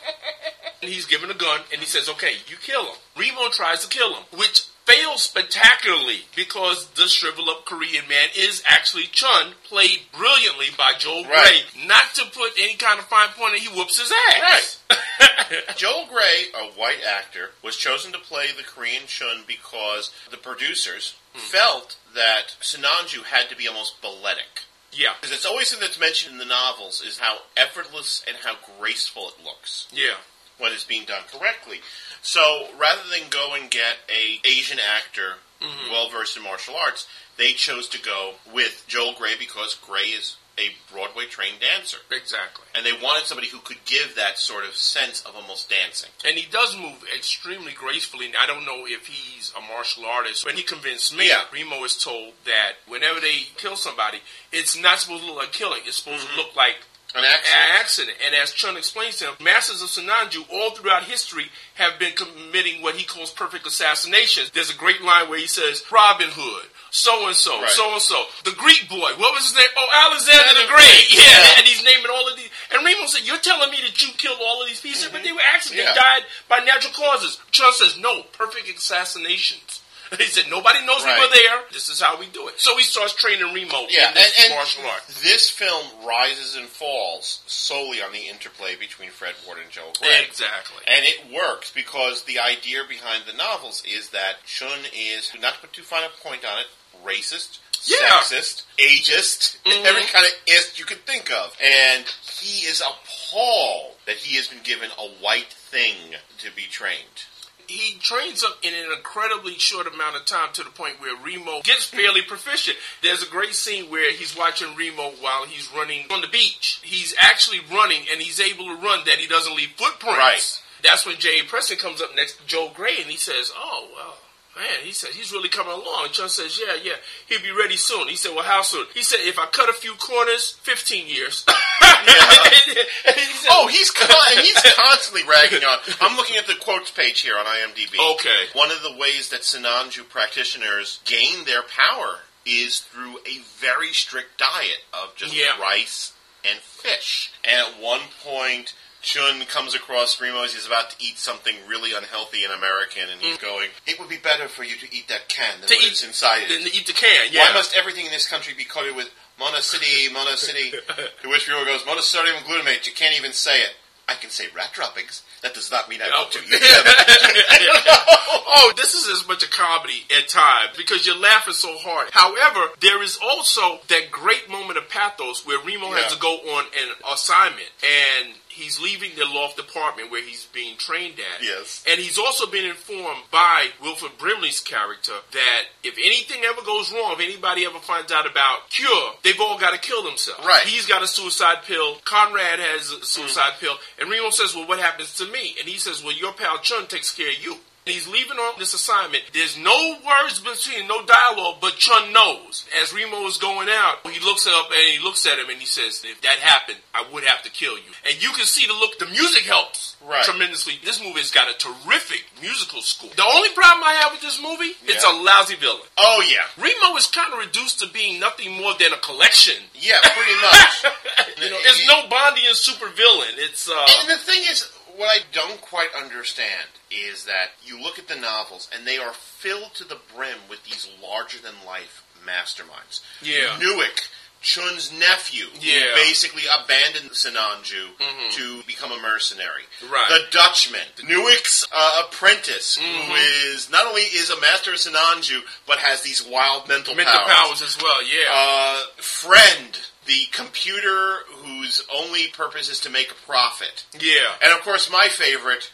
and he's given a gun, and he says, Okay, you kill him. Remo tries to kill him, which fails spectacularly because the shrivel up Korean man is actually Chiun, played brilliantly by Joel Right. Grey. Not to put any kind of fine point, he whoops his ass. Joel Grey, a white actor, was chosen to play the Korean Chiun because the producers hmm. felt that Sinanju had to be almost balletic. Yeah. Because it's always something that's mentioned in the novels is how effortless and how graceful it looks Yeah. When it's being done correctly. So rather than go and get a Asian actor mm-hmm. well versed in martial arts, they chose to go with Joel Grey because Grey is a Broadway trained dancer. Exactly. And they wanted somebody who could give that sort of sense of almost dancing. And he does move extremely gracefully. I don't know if he's a martial artist. When he convinced me, Yeah. Remo is told that whenever they kill somebody, it's not supposed to look like killing. It's supposed to mm-hmm. look like An accident. an accident. And as Chiun explains to him, masters of Sinanju all throughout history have been committing what he calls perfect assassinations. There's a great line where he says, Robin Hood, so and so, so and so, the Greek boy, what was his name? Oh, Alexander the Great. Yeah, yeah. and he's naming all of these. And Remo said, "You're telling me that you killed all of these people, but mm-hmm. they were accidents. Yeah. They died by natural causes." Chiun says, "No, perfect assassinations." He said, "Nobody knows we were there. This is how we do it." So he starts training Remo Yeah, in this and, and martial art. this film rises and falls solely on the interplay between Fred Ward and Joe Grey. Exactly. And it works because the idea behind the novels is that Chiun is, not to put too fine a point on it, racist, Yeah. sexist, ageist, mm-hmm. every kind of ist you could think of. And he is appalled that he has been given a white thing to be trained. He trains up in an incredibly short amount of time to the point where Remo gets fairly proficient. There's a great scene where he's watching Remo while he's running on the beach. He's actually running and he's able to run that he doesn't leave footprints. Right. That's when Jay Preston comes up next to Joe Grey and he says, "Oh well." Man, he said he's really coming along. Chiun says, "Yeah, yeah, he'll be ready soon." He said, "Well, how soon?" He said, "If I cut a few corners, fifteen years." And he said, Oh, he's con- and he's constantly ragging on. I'm looking at the quotes page here on IMDb. Okay. One of the ways that Sinanju practitioners gain their power is through a very strict diet of just Yeah. rice and fish. And at one point, Chiun comes across Remo as he's about to eat something really unhealthy and American, and he's mm. going, "It would be better for you to eat that can than To what eat- inside it." Then eat the can. Yeah. Why must everything in this country be coated with monocity, monocity? to which Remo goes, monosodium glutamate. You can't even say it. I can say rat droppings. That does not mean I want to eat oh. them. oh, this is as much a comedy at times because you're laughing so hard. However, there is also that great moment of pathos where Remo Yeah. has to go on an assignment and he's leaving the loft apartment where he's being trained at. Yes. And he's also been informed by Wilford Brimley's character that if anything ever goes wrong, if anybody ever finds out about Cure, they've all got to kill themselves. Right. He's got a suicide pill. Conrad has a suicide mm. pill. And Remo says, well, what happens to me? And he says, well, your pal Chiun takes care of you. He's leaving on this assignment. There's no words between, no dialogue, but Chiun knows. As Remo is going out, he looks up and he looks at him and he says, if that happened, I would have to kill you. And you can see the look, the music helps Right. tremendously. This movie's got a terrific musical score. The only problem I have with this movie, it's a lousy villain. Oh yeah, Remo is kind of reduced to being nothing more than a collection. yeah, pretty much. You know, it's no Bondian super villain. It's uh, And the thing is, what I don't quite understand is that you look at the novels and they are filled to the brim with these larger than life masterminds. Yeah. Nuihc, Chiun's nephew, Yeah. who basically abandoned Sinanju to become a mercenary. Mm-hmm. Right. The Dutchman, Nuihc's uh, apprentice, who Mm-hmm. is not only is a master of Sinanju, but has these wild mental, mental powers. powers as well. Yeah. Uh, friend, the computer whose only purpose is to make a profit. yeah. And of course, my favorite,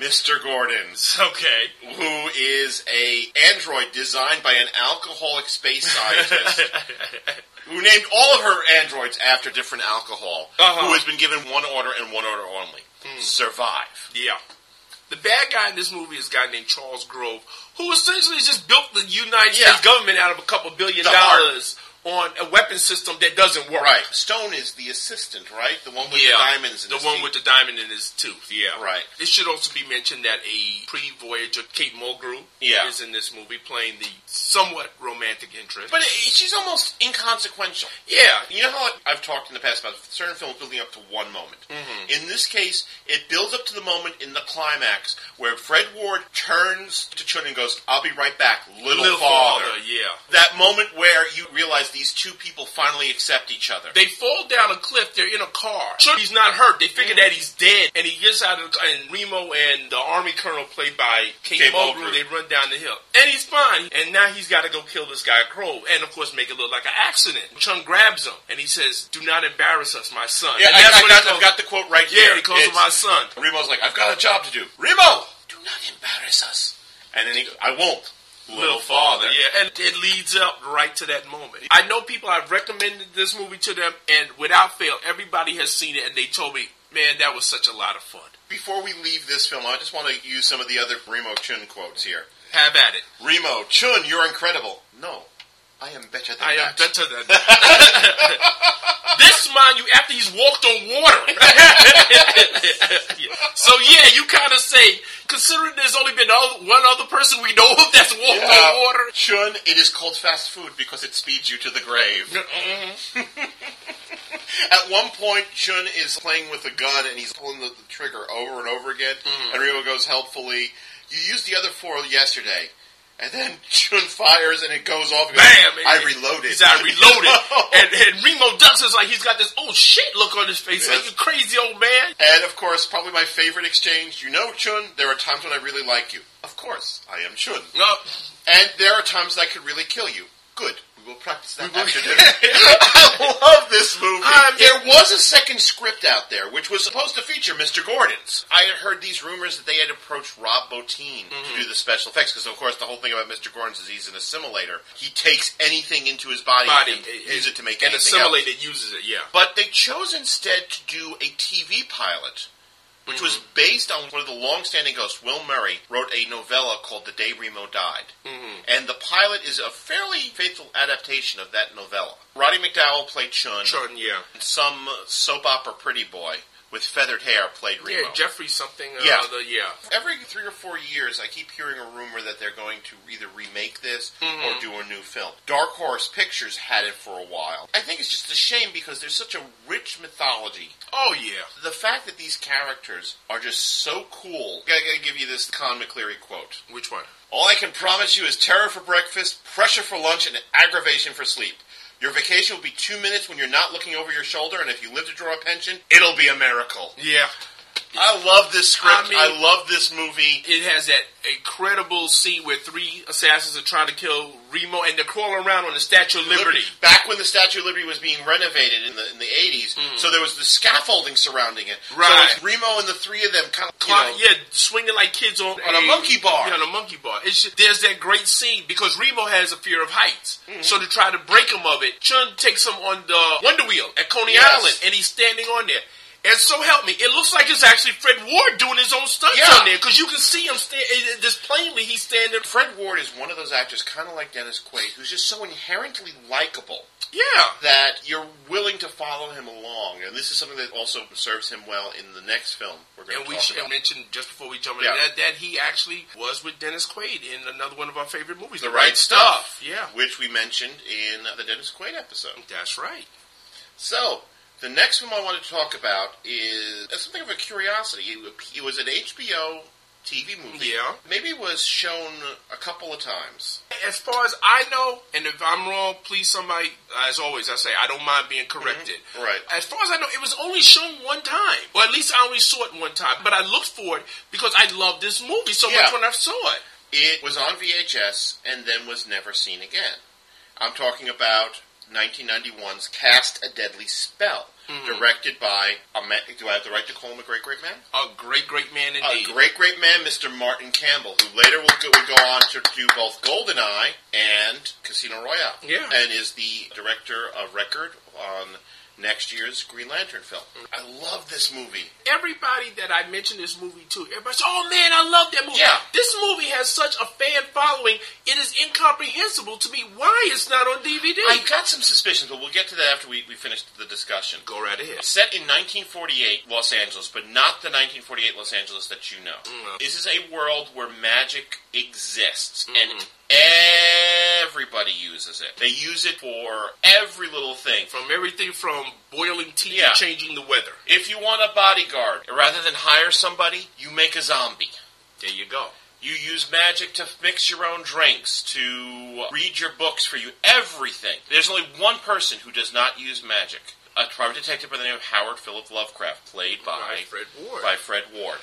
Mr. Gordon's, Okay. who is a android designed by an alcoholic space scientist who named all of her androids after different alcohol, Uh-huh. who has been given one order and one order only: survive. Yeah. The bad guy in this movie is a guy named Charles Grove, who essentially just built the United Yeah. States government out of a couple billion The dollars on a weapon system that doesn't work. Right. Stone is the assistant, right? The one with yeah, the diamonds in the his one teeth. with the diamond in his tooth. Yeah, Right. It should also be mentioned that a pre-Voyager Kate Mulgrew Yeah. is in this movie playing the somewhat romantic interest. But it, she's almost inconsequential. yeah, You know how I've talked in the past about certain films building up to one moment. Mm-hmm. In this case, it builds up to the moment in the climax where Fred Ward turns to Chiun and goes, "I'll be right back, little, Little father." Father, yeah. That moment where you realize these two people finally accept each other. They fall down a cliff. They're in a car. Sure, he's not hurt. They figure that he's dead, and he gets out of the car. And Remo and the army colonel, played by Kate, Kate Mulgrew, they run down the hill, and he's fine. And now he's got to go kill this guy Crow, and of course make it look like an accident. Chiun grabs him, and he says, "Do not embarrass us, my son." yeah, and I, that's I got, I've got the quote right Yeah, here. he calls him It's- my son. Remo's like, "I've got a job to do." Remo, do not embarrass us. And then he, goes, "I won't." Little father, yeah, and it leads up right to that moment. I know people have recommended this movie to them, and without fail, everybody has seen it, and they told me, "Man, that was such a lot of fun." Before we leave this film, I just want to use some of the other Remo Chiun quotes here. Have at it. Remo, Chiun, you're incredible. No, I am better than I that. am better than that. this, mind you, after he's walked on water. so yeah, you kind of say, considering there's only been one other person we know of that's walked Yeah. on water. Chiun, it is called fast food because it speeds you to the grave. Mm-hmm. At one point, Chiun is playing with a gun and he's pulling the, the trigger over and over again. Mm-hmm. And Remo goes helpfully, You used the other four yesterday. And then Chiun fires and it goes off. Goes, Bam! I he- reloaded. He's I reloaded. and, and Remo ducks is like he's got this oh shit look on his face. Like you crazy old man. And of course, probably my favorite exchange. You know, Chiun, there are times when I really like you. Of course, I am Chiun. No, And there are times that I could really kill you. Good. We will practice that after dinner. I love this movie. Um, there was a second script out there, which was supposed to feature Mr. Gordon's. I had heard these rumors that they had approached Rob Bottin to do the special effects, because of course the whole thing about Mr. Gordon's is he's an assimilator. He takes anything into his body, body and use it to make and anything assimilate else. it uses it. Yeah. But they chose instead to do a TV pilot, which was Mm-hmm. based on one of the long-standing ghosts. Will Murray wrote a novella called "The Day Remo Died," Mm-hmm. and the pilot is a fairly faithful adaptation of that novella. Roddy McDowall played Chiun. Chiun, yeah. Some soap opera pretty boy with feathered hair played Remo. Yeah, Jeffrey something. or Yeah. other, yeah. Every three or four years, I keep hearing a rumor that they're going to either remake this Mm-hmm. or do a new film. Dark Horse Pictures had it for a while. I think it's just a shame because there's such a rich mythology. Oh yeah. The fact that these characters are just so cool. I gotta give you this Con McCleary quote. Which one? All I can promise you is terror for breakfast, pressure for lunch, and aggravation for sleep. Your vacation will be two minutes when you're not looking over your shoulder, and if you live to draw a pension, it'll be a miracle. Yeah. I love this script. I mean- I love this movie. It has that incredible scene where three assassins are trying to kill Remo, and they're crawling around on the Statue of Liberty. Back when the Statue of Liberty was being renovated in the in the eighties, so there was the scaffolding surrounding it. Mm. Right. was Remo and the three of them kind of know, yeah, swinging like kids on On a monkey bar. Yeah, on a monkey bar. It's just, there's that great scene because Remo has a fear of heights. Mm-hmm. So to try to break him of it, Chiun takes him on the Wonder Wheel at Coney Yes. Island, and he's standing on there. And so help me, it looks like it's actually Fred Ward doing his own stunts Yeah. on there because you can see him stand. it- eh, eh, Just plainly, he's standing. Fred Ward is one of those actors, kind of like Dennis Quaid, who's just so inherently likable Yeah, that you're willing to follow him along. And this is something that also serves him well in the next film we're going and to we should about. mention just before we jump Yeah. into that that he actually was with Dennis Quaid in another one of our favorite movies, the right stuff, Yeah, which we mentioned in the Dennis Quaid episode. that's right. So, the next film I want to talk about is uh, something of a curiosity. It, it was an HBO TV movie. Yeah. Maybe it was shown a couple of times. As far as I know, and if I'm wrong, please somebody, as always, I say I don't mind being mm-hmm. corrected. Right. As far as I know, it was only shown one time, or at least I only saw it one time. But I looked for it because I loved this movie so Yeah. much when I saw it. It was on VHS and then was never seen again. I'm talking about 1991's Cast a Deadly Spell, Mhm. directed by, a ma- do I have the right to call him a great, great man? A great, great man indeed. A great, great man, Mr. Martin Campbell, who later will go, will go on to do both GoldenEye and Casino Royale. Yeah. And is the director of record on next year's Green Lantern film. I love this movie. Everybody that I mentioned this movie to, everybody says, "Oh man, I love that movie." Yeah. This movie has such a fan following; it is incomprehensible to me why it's not on DVD. I got some suspicions, but we'll get to that after we, we finish the discussion. Go right ahead. Set in 1948 Los Angeles, but not the 1948 Los Angeles that you know. Mm. This is a world where magic exists, Mm-hmm. and everybody uses it. They use it for every little thing. From everything from boiling tea Yeah. to changing the weather. If you want a bodyguard, rather than hire somebody, you make a zombie. There you go. You use magic to mix your own drinks, to read your books for you, everything. There's only one person who does not use magic. A private detective by the name of Howard Philip Lovecraft, played by, By Fred Ward. by Fred Ward.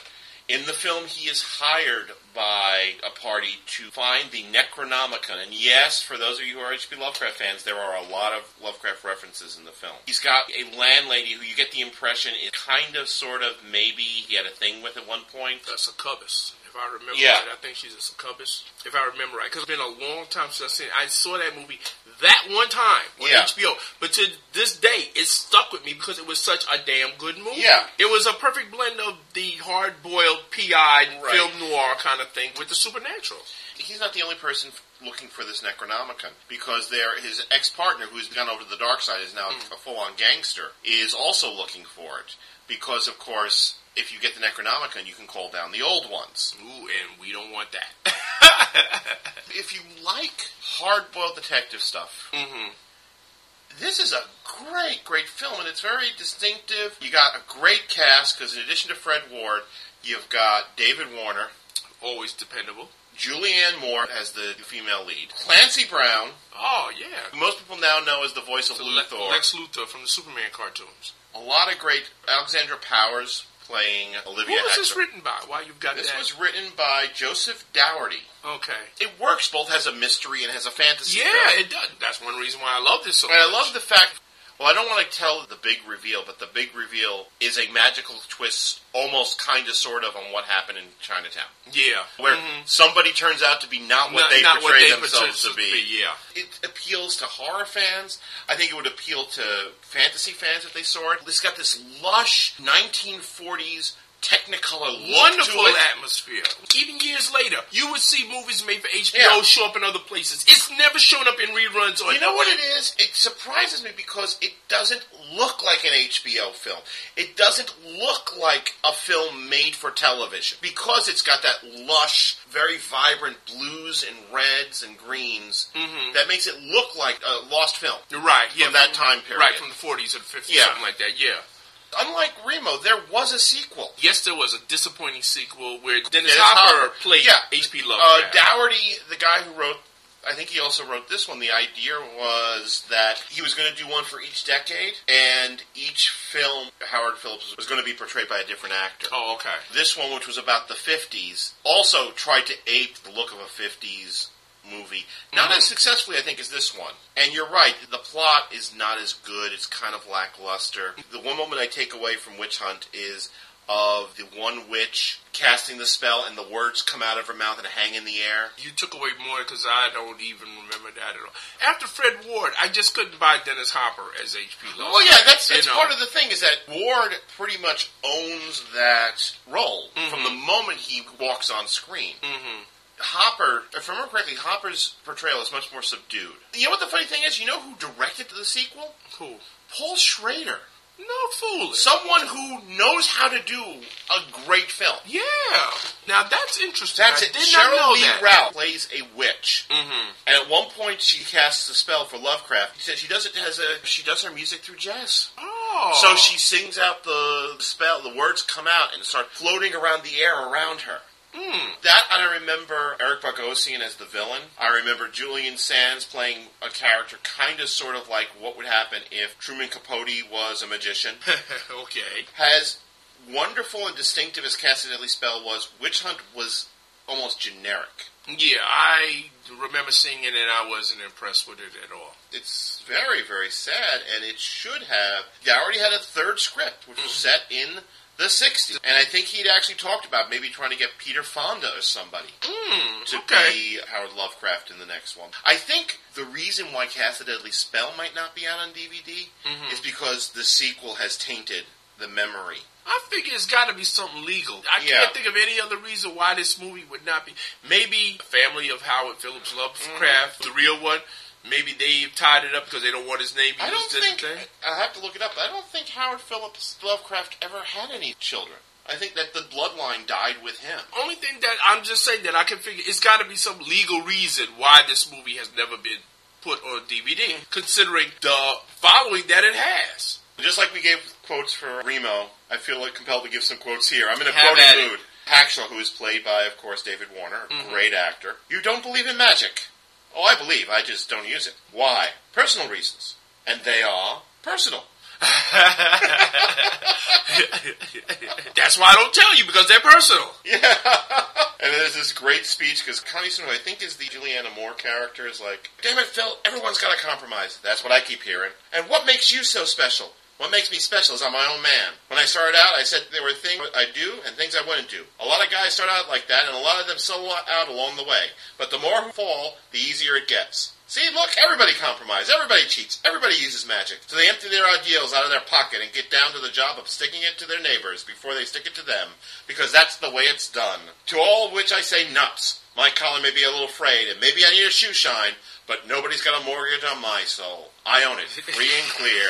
In the film, he is hired by a party to find the Necronomicon. And yes, for those of you who are H.P. Lovecraft fans, there are a lot of Lovecraft references in the film. He's got a landlady who you get the impression is kind of, sort of, maybe he had a thing with at one point. That's a succubus, if I remember Yeah. right. I think she's a succubus, if I remember right. Because it's been a long time since I've seen. I saw that movie that one time on Yeah. HBO, but to this day, it stuck with me because it was such a damn good movie. Yeah. it was a perfect blend of the hard-boiled PI Right. film noir kind of thing with the supernatural. he's not the only person looking for this Necronomicon because there his ex partner, who's gone over to the dark side, is now hmm. a full on gangster, is also looking for it because, of course, if you get the Necronomicon, you can call down the old ones. Ooh, and we don't want that. If you like hard boiled detective stuff, mm-hmm. this is a great, great film, and it's very distinctive. You got a great cast because, in addition to Fred Ward, you've got David Warner. Always dependable. Julianne Moore as the female lead. Clancy Brown, Oh yeah, most people now know as the voice of So Luthor. Lex Luthor from the Superman cartoons. A lot of great Alexandra Powers playing Who Olivia was this written by? Why you've got This that? was written by Joseph Dougherty. okay. It works both as a mystery and has a fantasy. Yeah, film. it does. That's one reason why I love this so And I love the fact. Well, I don't want to tell the big reveal, but the big reveal is a magical twist, almost kind of, sort of, on what happened in Chinatown, Yeah, where Mhm. somebody turns out to be not what Not- they not what portray they themselves portray to be. Yeah, It appeals to horror fans. I think it would appeal to fantasy fans if they saw it. It's got this lush 1940s Technicolor wonderful atmosphere. Even years later, you would see movies made for HBO Yeah. show up in other places. It's never shown up in reruns. Or You know what it is? It surprises me because it doesn't look like an HBO film. It doesn't look like a film made for television because it's got that lush, very vibrant blues and reds and greens Mhm. that makes it look like a lost film. Right, yeah, From that time period. right from the forties or the fifties, Yeah. something like that. Yeah. Unlike Remo, there was a sequel. Yes, there was a disappointing sequel where Dennis, Dennis Hopper, Hopper. played Yeah. H.P. Uh, Lovecraft. Dougherty, the guy who wrote I think he also wrote this one. The idea was that he was going to do one for each decade, and each film Howard Phillips was going to be portrayed by a different actor. Oh, okay. This one, which was about the 50s, also tried to ape the look of a 50s movie. Not Mhm. as successfully, I think, as this one. And you're right, the plot is not as good. It's kind of lackluster. The one moment I take away from Witch Hunt is of the one witch casting the spell and the words come out of her mouth and hang in the air. You took away more because I don't even remember that at all. After Fred Ward, I just couldn't buy Dennis Hopper as H.P. Lovecraft. Well, yeah, that's, You that's know. part of the thing is that Ward pretty much owns that role from the moment he walks on screen. Mm-hmm. Hopper, if I remember correctly, Hopper's portrayal is much more subdued. You know what the funny thing is? You know who directed the sequel? Who? Paul Schrader. No fool. Someone who knows how to do a great film. Yeah. Now that's interesting. That's I it. Sheryl Lee that. Ralph plays a witch. Mm-hmm. And at one point, she casts a spell for Lovecraft. She says she does it as a she does her music through jazz. Oh. So she sings out the spell. The words come out and start floating around the air around her. Hmm. That I remember Eric Bogosian as the villain. I remember Julian Sands playing a character kind of sort of like what would happen if Truman Capote was a magician. okay. As wonderful and distinctive as Cast a Deadly Spell was, Witch Hunt was almost generic. Yeah, I remember seeing it and I wasn't impressed with it at all. It's very, very sad, and it should have. They already had a third script, which was set in the 60s. And I think he'd actually talked about maybe trying to get Peter Fonda or somebody Hmm. to okay. be Howard Lovecraft in the next one. I think the reason why Cast a Deadly Spell might not be out on DVD Mhm. is because the sequel has tainted the memory. I figure it's got to be something legal. I Yeah. can't think of any other reason why this movie would not be. Maybe the family of Howard Phillips Lovecraft, Mm-hmm. the real one. Maybe they've tied it up because they don't want his name used. I don't think. I have to look it up. But I don't think Howard Phillips Lovecraft ever had any children. I think that the bloodline died with him. Only thing that I'm just saying that I can figure it's got to be some legal reason why this movie has never been put on DVD, considering the following that it has. Just like we gave quotes for Remo, I feel like compelled to give some quotes here. I'm in a Have quoting mood. Hacksaw, who is played by, of course, David Warner, a Mhm. great actor. You don't believe in magic. Oh, I believe. I just don't use it. Why? Personal reasons. And they are personal. That's why I don't tell you because they're personal. Yeah. and there's this great speech because Connie Snow, I think, is the Julianne Moore character, is like, damn it, Phil, everyone's got to compromise. That's what I keep hearing. And what makes you so special? What makes me special is I'm my own man. When I started out, I said there were things I do and things I wouldn't do. A lot of guys start out like that, and a lot of them sell out along the way. But the more who fall, the easier it gets. See, look, everybody compromises. Everybody cheats. Everybody uses magic. So they empty their ideals out of their pocket and get down to the job of sticking it to their neighbors before they stick it to them, because that's the way it's done. To all of which I say nuts. My collar may be a little frayed, and maybe I need a shoe shine, but nobody's got a mortgage on my soul. I own it, free and clear.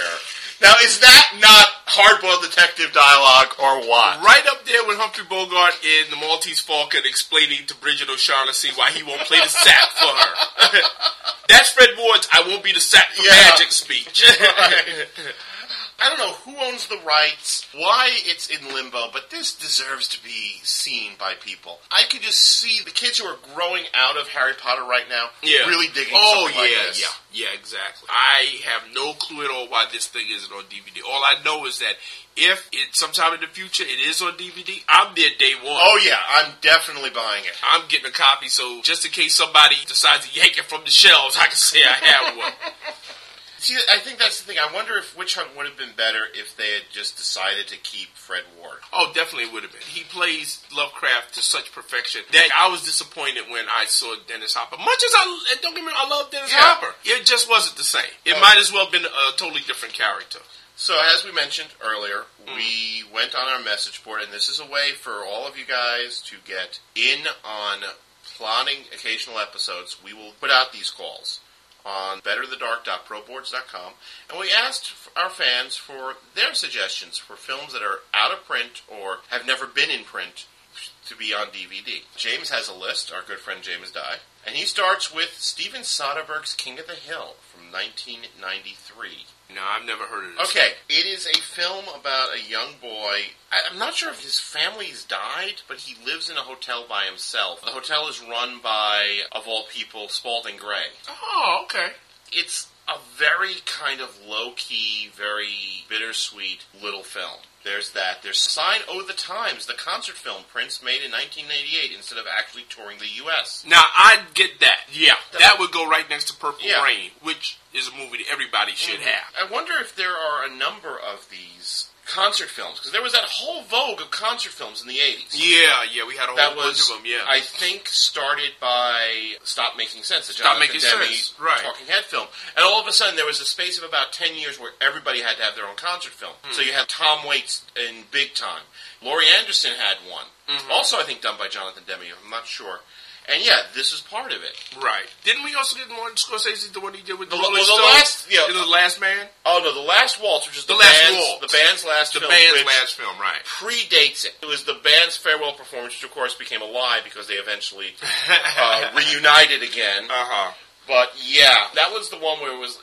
Now, is that not hard-boiled detective dialogue, or what? Right up there with Humphrey Bogart in The Maltese Falcon explaining to Brigid O'Shaughnessy why he won't play the sap for her. That's Fred Ward's I won't be the sap for Yeah. magic speech. Right. I don't know who owns the rights, why it's in limbo, but this deserves to be seen by people. I could just see the kids who are growing out of Harry Potter right now Yeah. really digging Oh something like yeah, this. yeah, yeah, exactly. I have no clue at all why this thing isn't on DVD. All I know is that if it sometime in the future it is on DVD, I'm there day one. Oh yeah, I'm definitely buying it. I'm getting a copy, so just in case somebody decides to yank it from the shelves, I can say I have one. See, I think that's the thing. I wonder if Witch Hunt would have been better if they had just decided to keep Fred Ward. Oh, definitely would have been. He plays Lovecraft to such perfection that I was disappointed when I saw Dennis Hopper. Much as I don't get me wrong, I love Dennis Yeah. Hopper. It just wasn't the same. It Oh. might as well have been a totally different character. So, as we mentioned earlier, we went on our message board, and this is a way for all of you guys to get in on plotting occasional episodes. We will put out these calls on betterthedark.proboards.com, and we asked our fans for their suggestions for films that are out of print or have never been in print to be on DVD. James has a list, our good friend James Dye. And he starts with Steven Soderbergh's King of the Hill from 1993. No, I've never heard of this. Okay, it is a film about a young boy. I- I'm not sure if his family's died, but he lives in a hotel by himself. The hotel is run by, of all people, Spalding Gray. Oh, okay. It's a very kind of low key, very bittersweet little film. There's that. There's Sign O' the Times, the concert film Prince made in 1988 instead of actually touring the U.S. Now I'd get that. Yeah, that would go right next to Purple Yeah. Rain, which is a movie that everybody should mm-hmm. have. I wonder if there are a number of these concert films because there was that whole vogue of concert films in the 80s. Yeah, yeah, we had a whole that bunch was, of them. Yeah, I think, started by Stop Making Sense, the Stop Jonathan Making Demme Sense, right. Talking Head film. And all of a sudden, there was a space of about 10 years where everybody had to have their own concert film. Hmm. So you had Tom Waits in Big Time. Laurie Anderson had one. Mm-hmm. Also, I think, done by Jonathan Demme. I'm not sure. And yeah, this is part of it. right. Didn't we also get one Scorsese, the one he did with The- the, well, the Stones? last- yeah. You know, the last man, Oh, no, The Last Waltz, which is the, The Last band's, Waltz. the band's last the film. band's last film, right? predates it. It was the band's farewell performance, which of course became a lie because they eventually uh, reunited again. Uh huh. But yeah, that was the one where it was.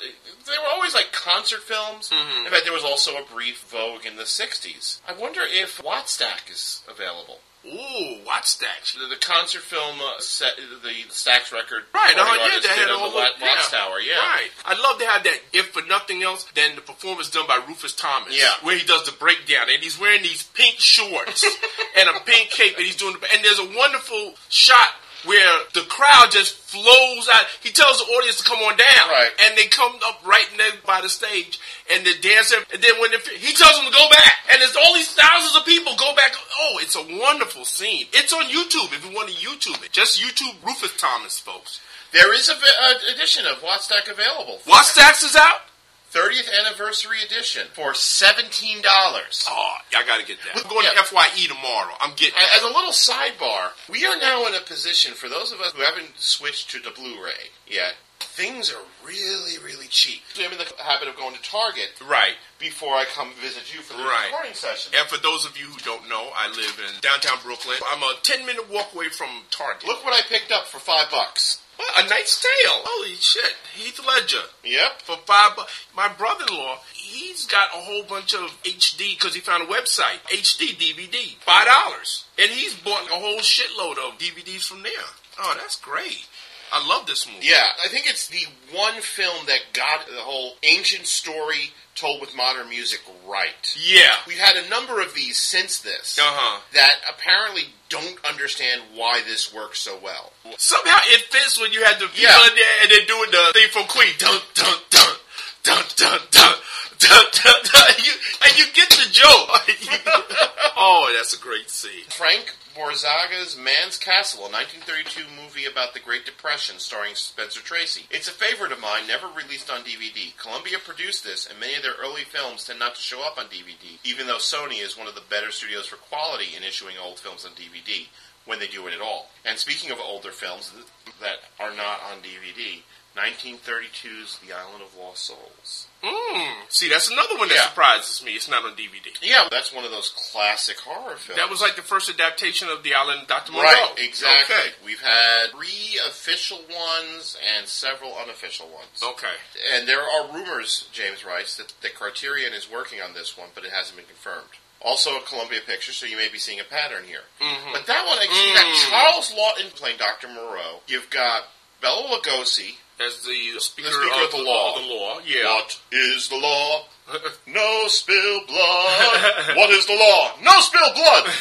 They were always like concert films. Mm-hmm. In fact, there was also a brief vogue in the '60s. I wonder if Wattstax is available. Ooh, what's that? The, the concert film uh, set the Stax record. Right, uh-huh, yeah, they had all the the- Wat- Watts yeah. Tower. Yeah, Right. I'd love to have that, if for nothing else, than the performance done by Rufus Thomas. Yeah. Where he does the breakdown, and he's wearing these pink shorts and a pink cape, and he's doing the, and there's a wonderful shot where the crowd just flows out. He tells the audience to come on down. Right. And they come up right there by the stage, and the dancer, and then when the, he tells them to go back, and there's all these thousands of people go back. Oh, it's a wonderful scene. It's on YouTube if you want to YouTube it. Just YouTube Rufus Thomas, folks. There is a uh, edition of Wattstax available. Wattstax is out? 30th anniversary edition for seventeen dollars. Oh, I gotta get that. We're going Yeah. to FYE tomorrow. I'm getting As a little sidebar, we are now in a position for those of us who haven't switched to the Blu-ray yet. Things are really, really cheap. I'm in the habit of going to Target right. before I come visit you for the Right. recording session. And for those of you who don't know, I live in downtown Brooklyn. I'm a 10 minute walk away from Target. Look what I picked up for five bucks. What? A Knight's Tale. Holy shit. Heath Ledger. Yep. For five bucks. My brother in law, he's got a whole bunch of HD because he found a website. HD DVD. Five dollars. And he's bought a whole shitload of DVDs from there. Oh, that's great. I love this movie. Yeah, I think it's the one film that got the whole ancient story told with modern music right. Yeah. We've had a number of these since this uh-huh. that apparently don't understand why this works so well. Somehow it fits when you had the people yeah. in there and then doing the thing from Queen. Dun, dun, dun, dun, dun, dun. You, and you get the joke. oh, that's a great scene. Frank Borzage's Man's Castle, a 1932 movie about the Great Depression starring Spencer Tracy. It's a favorite of mine, never released on DVD. Columbia produced this, and many of their early films tend not to show up on DVD, even though Sony is one of the better studios for quality in issuing old films on DVD, when they do it at all. And speaking of older films that are not on DVD, 1932's The Island of Lost Souls. Mm. See, that's another one that Yeah. surprises me. It's not on DVD. Yeah, that's one of those classic horror films. That was like the first adaptation of The Island of Dr. Moreau. Right, exactly. Okay. We've had three official ones and several unofficial ones. Okay. And there are rumors, James writes, that, that Criterion is working on this one, but it hasn't been confirmed. Also a Columbia picture, so you may be seeing a pattern here. Mhm. But that one, you've got Charles Laughton playing Dr. Moreau. You've got Bela Lugosi. As the speaker, The speaker of, of the law. Of the law. Yeah. What is the law? No spill blood. what is the law? No spill blood.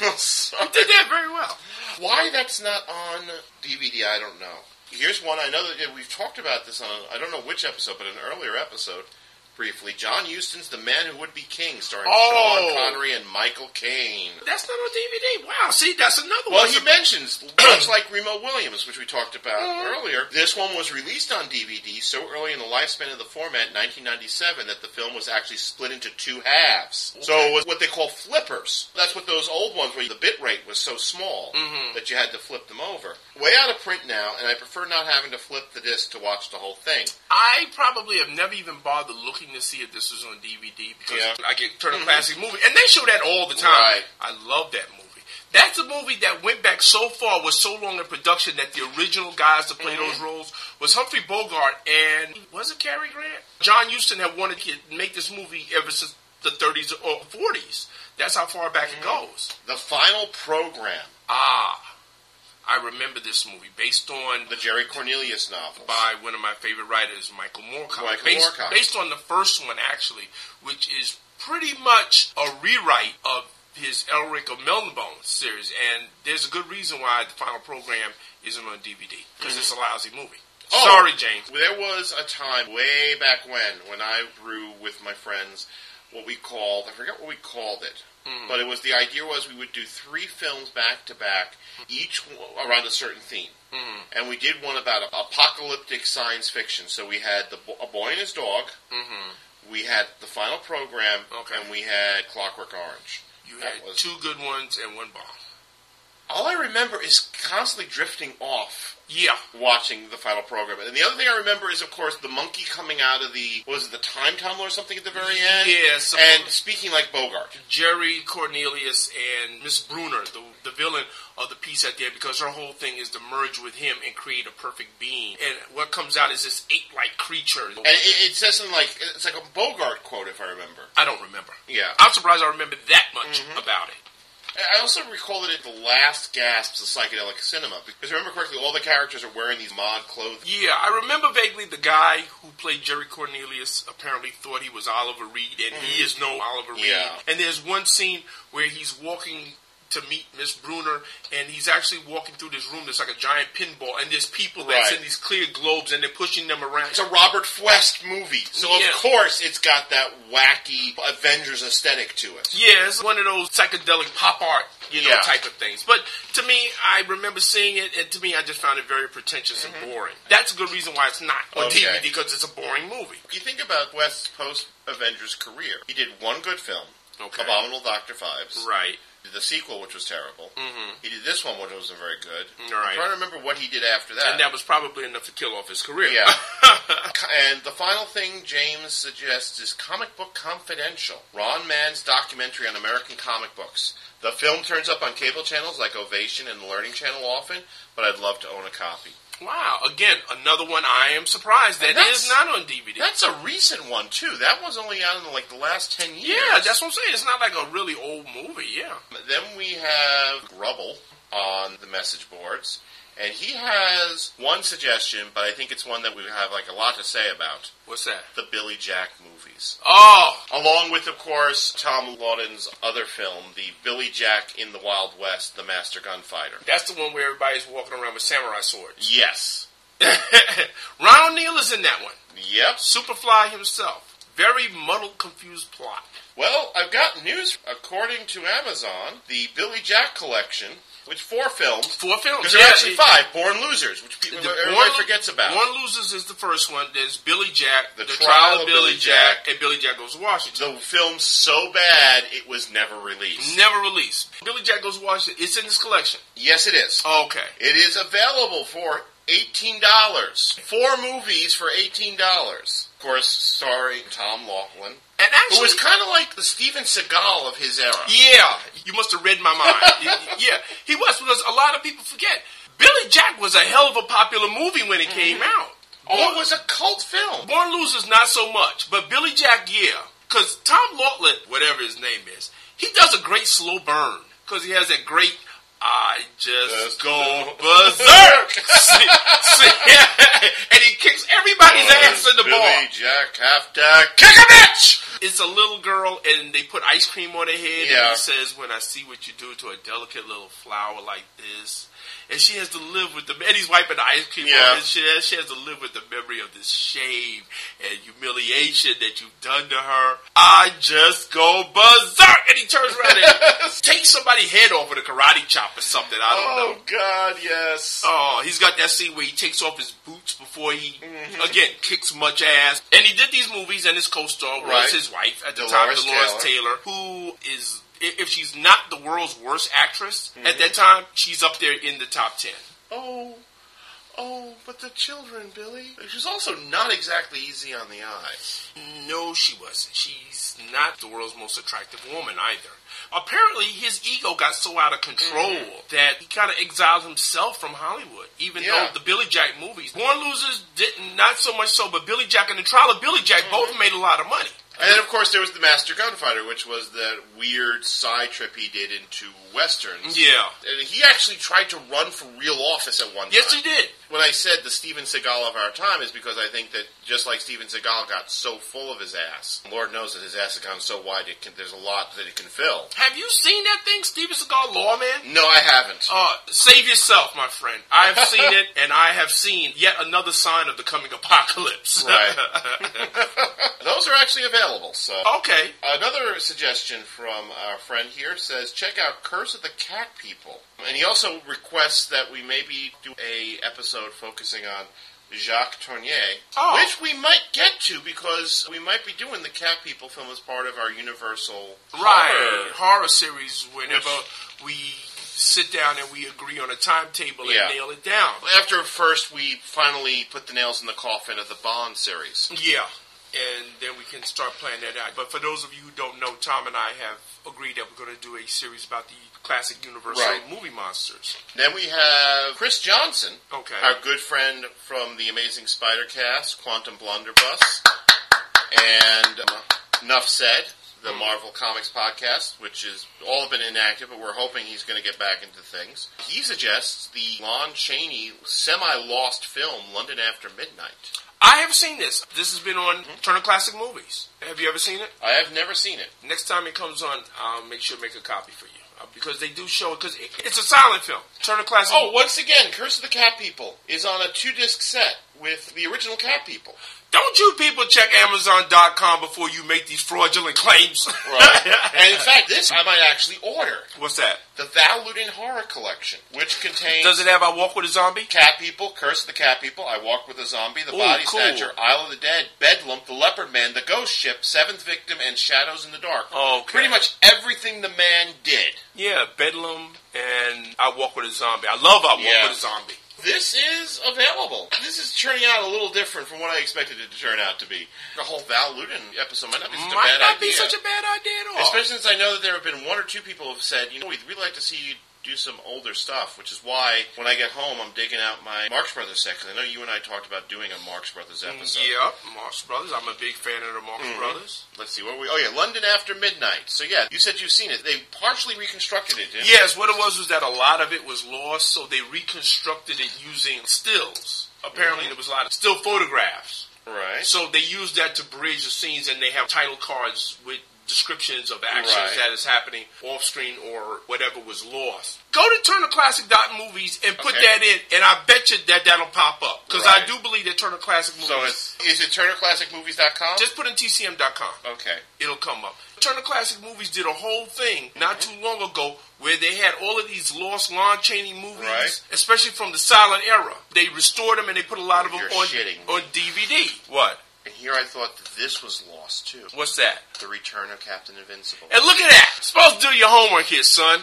You did that very well. Why that's not on DVD, I don't know. Here's one I know that we've talked about this on I don't know which episode, but an earlier episode briefly. John Huston's The Man Who Would Be King, starring Oh. Sean Connery and Michael Caine. That's not on DVD. Wow. See, that's another Well, one. he mentions, much like Remo Williams, which we talked about Mm-hmm. earlier, this one was released on DVD so early in the lifespan of the format, 1997, that the film was actually split into two halves. So it was what they call flippers. That's what those old ones where the bit rate was so small Mhm. that you had to flip them over. Way out of print now, and I prefer not having to flip the disc to watch the whole thing. I probably have never even bothered looking to see if this was on DVD because Yeah. I get Turner mm-hmm. Classic Movie, and they show that all the time. Right. I love that movie. That's a movie that went back so far, was so long in production that the original guys to play those mm-hmm. roles was Humphrey Bogart and was it Cary Grant? John Huston had wanted to make this movie ever since the 30s or 40s. That's how far back it mm-hmm. goes. The final program. Ah, I remember this movie based on the Jerry Cornelius novel by one of my favorite writers, Michael Moorcock. Michael based, Moorcock. based on the first one, actually, which is pretty much a rewrite of his Elric of Melniboné series, and there's a good reason why the final program isn't on DVD because it's a mm-hmm. lousy movie. Oh, Sorry, James. There was a time way back when, when I grew with my friends, what we called, I forget what we called it, Mhm. but it was the idea was we would do three films back to back, each around a certain theme. Mhm. And we did one about apocalyptic science fiction. So we had the A Boy and His Dog, Mhm. we had the final program, Okay. and we had Clockwork Orange. You That had was- two good ones and one bomb. All I remember is constantly drifting off. Yeah. Watching the final program. And the other thing I remember is, of course, the monkey coming out of the, was it, the time tunnel or something at the very end? Yes. And speaking like Bogart. Jerry Cornelius and Miss Brunner, the, the villain of the piece at the end, because her whole thing is to merge with him and create a perfect being. And what comes out is this ape-like creature. And it, it says something like, it's like a Bogart quote, if I remember. I don't remember. Yeah. I'm surprised I remember that much Mm-hmm. about it. I also recall that at the last gasps of psychedelic cinema, because remember correctly, all the characters are wearing these mod clothes. Yeah, I remember vaguely the guy who played Jerry Cornelius apparently thought he was Oliver Reed, and he mm-hmm. is no Oliver Reed. Yeah. And there's one scene where he's walking to meet Miss Brunner, and he's actually walking through this room that's like a giant pinball, and there's people that's Right. in these clear globes, and they're pushing them around. It's a Robert Fuest movie, so Yeah. of course it's got that wacky Avengers aesthetic to it. Yeah, it's one of those psychedelic pop art, you know, Yeah. type of things. But to me, I remember seeing it, and to me, I just found it very pretentious and boring. That's a good reason why it's not on Mm-hmm. Okay. DVD because it's a boring movie. You think about Fuest's post Avengers career. He did one good film, Okay. Abominable Doctor Phibes. Right. Did the sequel, which was terrible. Mm-hmm. He did this one, which wasn't very good. Right. I'm trying to remember what he did after that. And that was probably enough to kill off his career. Yeah. and the final thing James suggests is Comic Book Confidential, Ron Mann's documentary on American comic books. The film turns up on cable channels like Ovation and the Learning Channel often, but I'd love to own a copy. Wow. Again, another one I am surprised that's- not on DVD. That's a recent one too. That was only out in like the last ten years. yeah, that's what I'm saying. It's not like a really old movie. Yeah. Then we have Rubble on the message boards, and he has one suggestion, but I think it's one that we have like a lot to say about. What's that? The Billy Jack movies. Oh, Along with, of course, Tom Laughlin's other film, the Billy Jack in the Wild West, The Master Gunfighter. that's the one where everybody's walking around with samurai swords. Yes. Ron O'Neal is in that one. Yep. Superfly himself. Very muddled, confused plot. Well, I've got news. According to Amazon, the Billy Jack collection, which four films, Four films. because there are Yeah, actually it- five, Born Losers, which people, everybody Born- forgets about. Born Losers is the first one. There's Billy Jack, The the, Trial trial, of Billy Jack, Jack. and Billy Jack Goes to Washington. the film's so bad, it was never released. Never released. Billy Jack Goes to Washington. It's in this collection. Yes, it is. Okay. It is available for eighteen dollars. Four movies for eighteen dollars. Of course, starring Tom Laughlin, And actually, who was kind of like the Steven Seagal of his era. Yeah, you must have read my mind. Yeah, he was because a lot of people forget Billy Jack was a hell of a popular movie when it came mm-hmm. out. Oh, it was a cult film. Born Losers not so much, but Billy Jack, yeah, because Tom Laughlin, whatever his name is, he does a great slow burn because he has that great. I just Just go berserk, see, see, and he kicks everybody's ass in the Billy bar. Jack have to kick a bitch. It's a little girl, and they put ice cream on her head, Yeah. and he says, "When I see what you do to a delicate little flower like this." And she has to live with the and he's wiping the ice cream Yeah. off and she has, she has to live with the memory of this shame and humiliation that you've done to her. I just go berserk and he turns around and takes somebody's head off with a karate chop or something. I don't know. Oh God, yes. Oh, he's got that scene where he takes off his boots before he Mm-hmm. again kicks much ass. And he did these movies, and his co-star was Right. his wife at the Delores time, Delores Taylor. who is if she's not the world's worst actress Mm-hmm. at that time, she's up there in the top ten. Oh, oh, but the children, Billy. She's also not exactly easy on the eyes. No, she wasn't. She's not the world's most attractive woman either. apparently his ego got so out of control that he kind of exiled himself from Hollywood. Even Yeah. though the Billy Jack movies, Born Losers didn't, not so much so, but Billy Jack and the Trial of Billy Jack both made a lot of money. And then, of course, there was the Master Gunfighter, which was that weird side trip he did into westerns. Yeah. And he actually tried to run for real office at one time. Yes, time. he did. When I said the Steven Seagal of our time is because I think that just like Steven Seagal got so full of his ass, Lord knows that his ass has gone so wide, it can, there's a lot that it can fill. Have you seen that thing, Steven Seagal Lawman? No, I haven't. Uh, save yourself, my friend. I have seen it, and I have seen yet another sign of the coming apocalypse. Right. Those are actually available. So okay. Another suggestion from our friend here says check out Curse of the Cat People, and he also requests that we maybe do a episode focusing on Jacques Tourneur, Oh. which we might get to because we might be doing the Cat People film as part of our Universal Right. horror. Horror series, whenever we sit down and we agree on a timetable Yeah. and nail it down. After first we finally put the nails in the coffin of the Bond series. Yeah. And then we can start planning that out. But for those of you who don't know, Tom and I have agreed that we're going to do a series about the classic Universal Right. movie monsters. Then we have Chris Johnson, Okay. our good friend from the Amazing Spider Cast, Quantum Blunderbuss, and Enough Said, the Marvel Comics podcast, which is all been inactive, but we're hoping he's going to get back into things. He suggests the Lon Chaney semi-lost film London After Midnight. I have seen this. This has been on Turner Classic Movies. Have you ever seen it? I have never seen it. Next time it comes on, I'll make sure to make a copy for you. Uh, because they do show it, because it, it's a silent film. Turner Classic Oh, once again, Curse of the Cat People is on a two-disc set with the original Cat People. Don't you people check Amazon.com before you make these fraudulent claims? Right. and in fact, this I might actually order. What's that? The Val Lewton Horror Collection, which contains Does it have I Walk with a Zombie? Cat People, Curse of the Cat People, I Walk with a Zombie, The Ooh, Body cool. Snatcher, Isle of the Dead, Bedlam, The Leopard Man, The Ghost Ship, Seventh Victim, and Shadows in the Dark. Okay. Pretty much everything the man did. Yeah, Bedlam and I Walk with a Zombie. I love I Walk Yeah. with a Zombie. This is available. This is turning out a little different from what I expected it to turn out to be. The whole Val Lewton episode might not be such a Might bad not idea. be such a bad idea at all. Especially since I know that there have been one or two people who have said, you know, we'd really like to see you do some older stuff, which is why when I get home, I'm digging out my Marx Brothers set, 'cause I know you and I talked about doing a Marx Brothers episode. Yep, Marx Brothers. I'm a big fan of the Marx Mhm. Brothers. Let's see, what we, oh yeah, London After Midnight. So yeah, you said you've seen it. They partially reconstructed it, didn't they? Yes, what it was was that a lot of it was lost, so they reconstructed it using stills. Apparently, Mhm. there was a lot of still photographs. Right. So they used that to bridge the scenes, and they have title cards with descriptions of actions Right. that is happening off screen or whatever was lost. Go to TurnerClassic.movies and put Okay. that in, and I bet you that that'll pop up because I do believe that Turner Classic Movies. So it's, is it TurnerClassicMovies.com? Just put in TCM.com. Okay. It'll come up. Turner Classic Movies did a whole thing not Mm-hmm. too long ago where they had all of these lost Lon Chaney movies, Right. especially from the silent era. They restored them and they put a lot of them You're on, shitting. on DVD. What? And here I thought that this was lost too. What's that? The Return of Captain Invincible. And look at that! Supposed to do your homework here, son.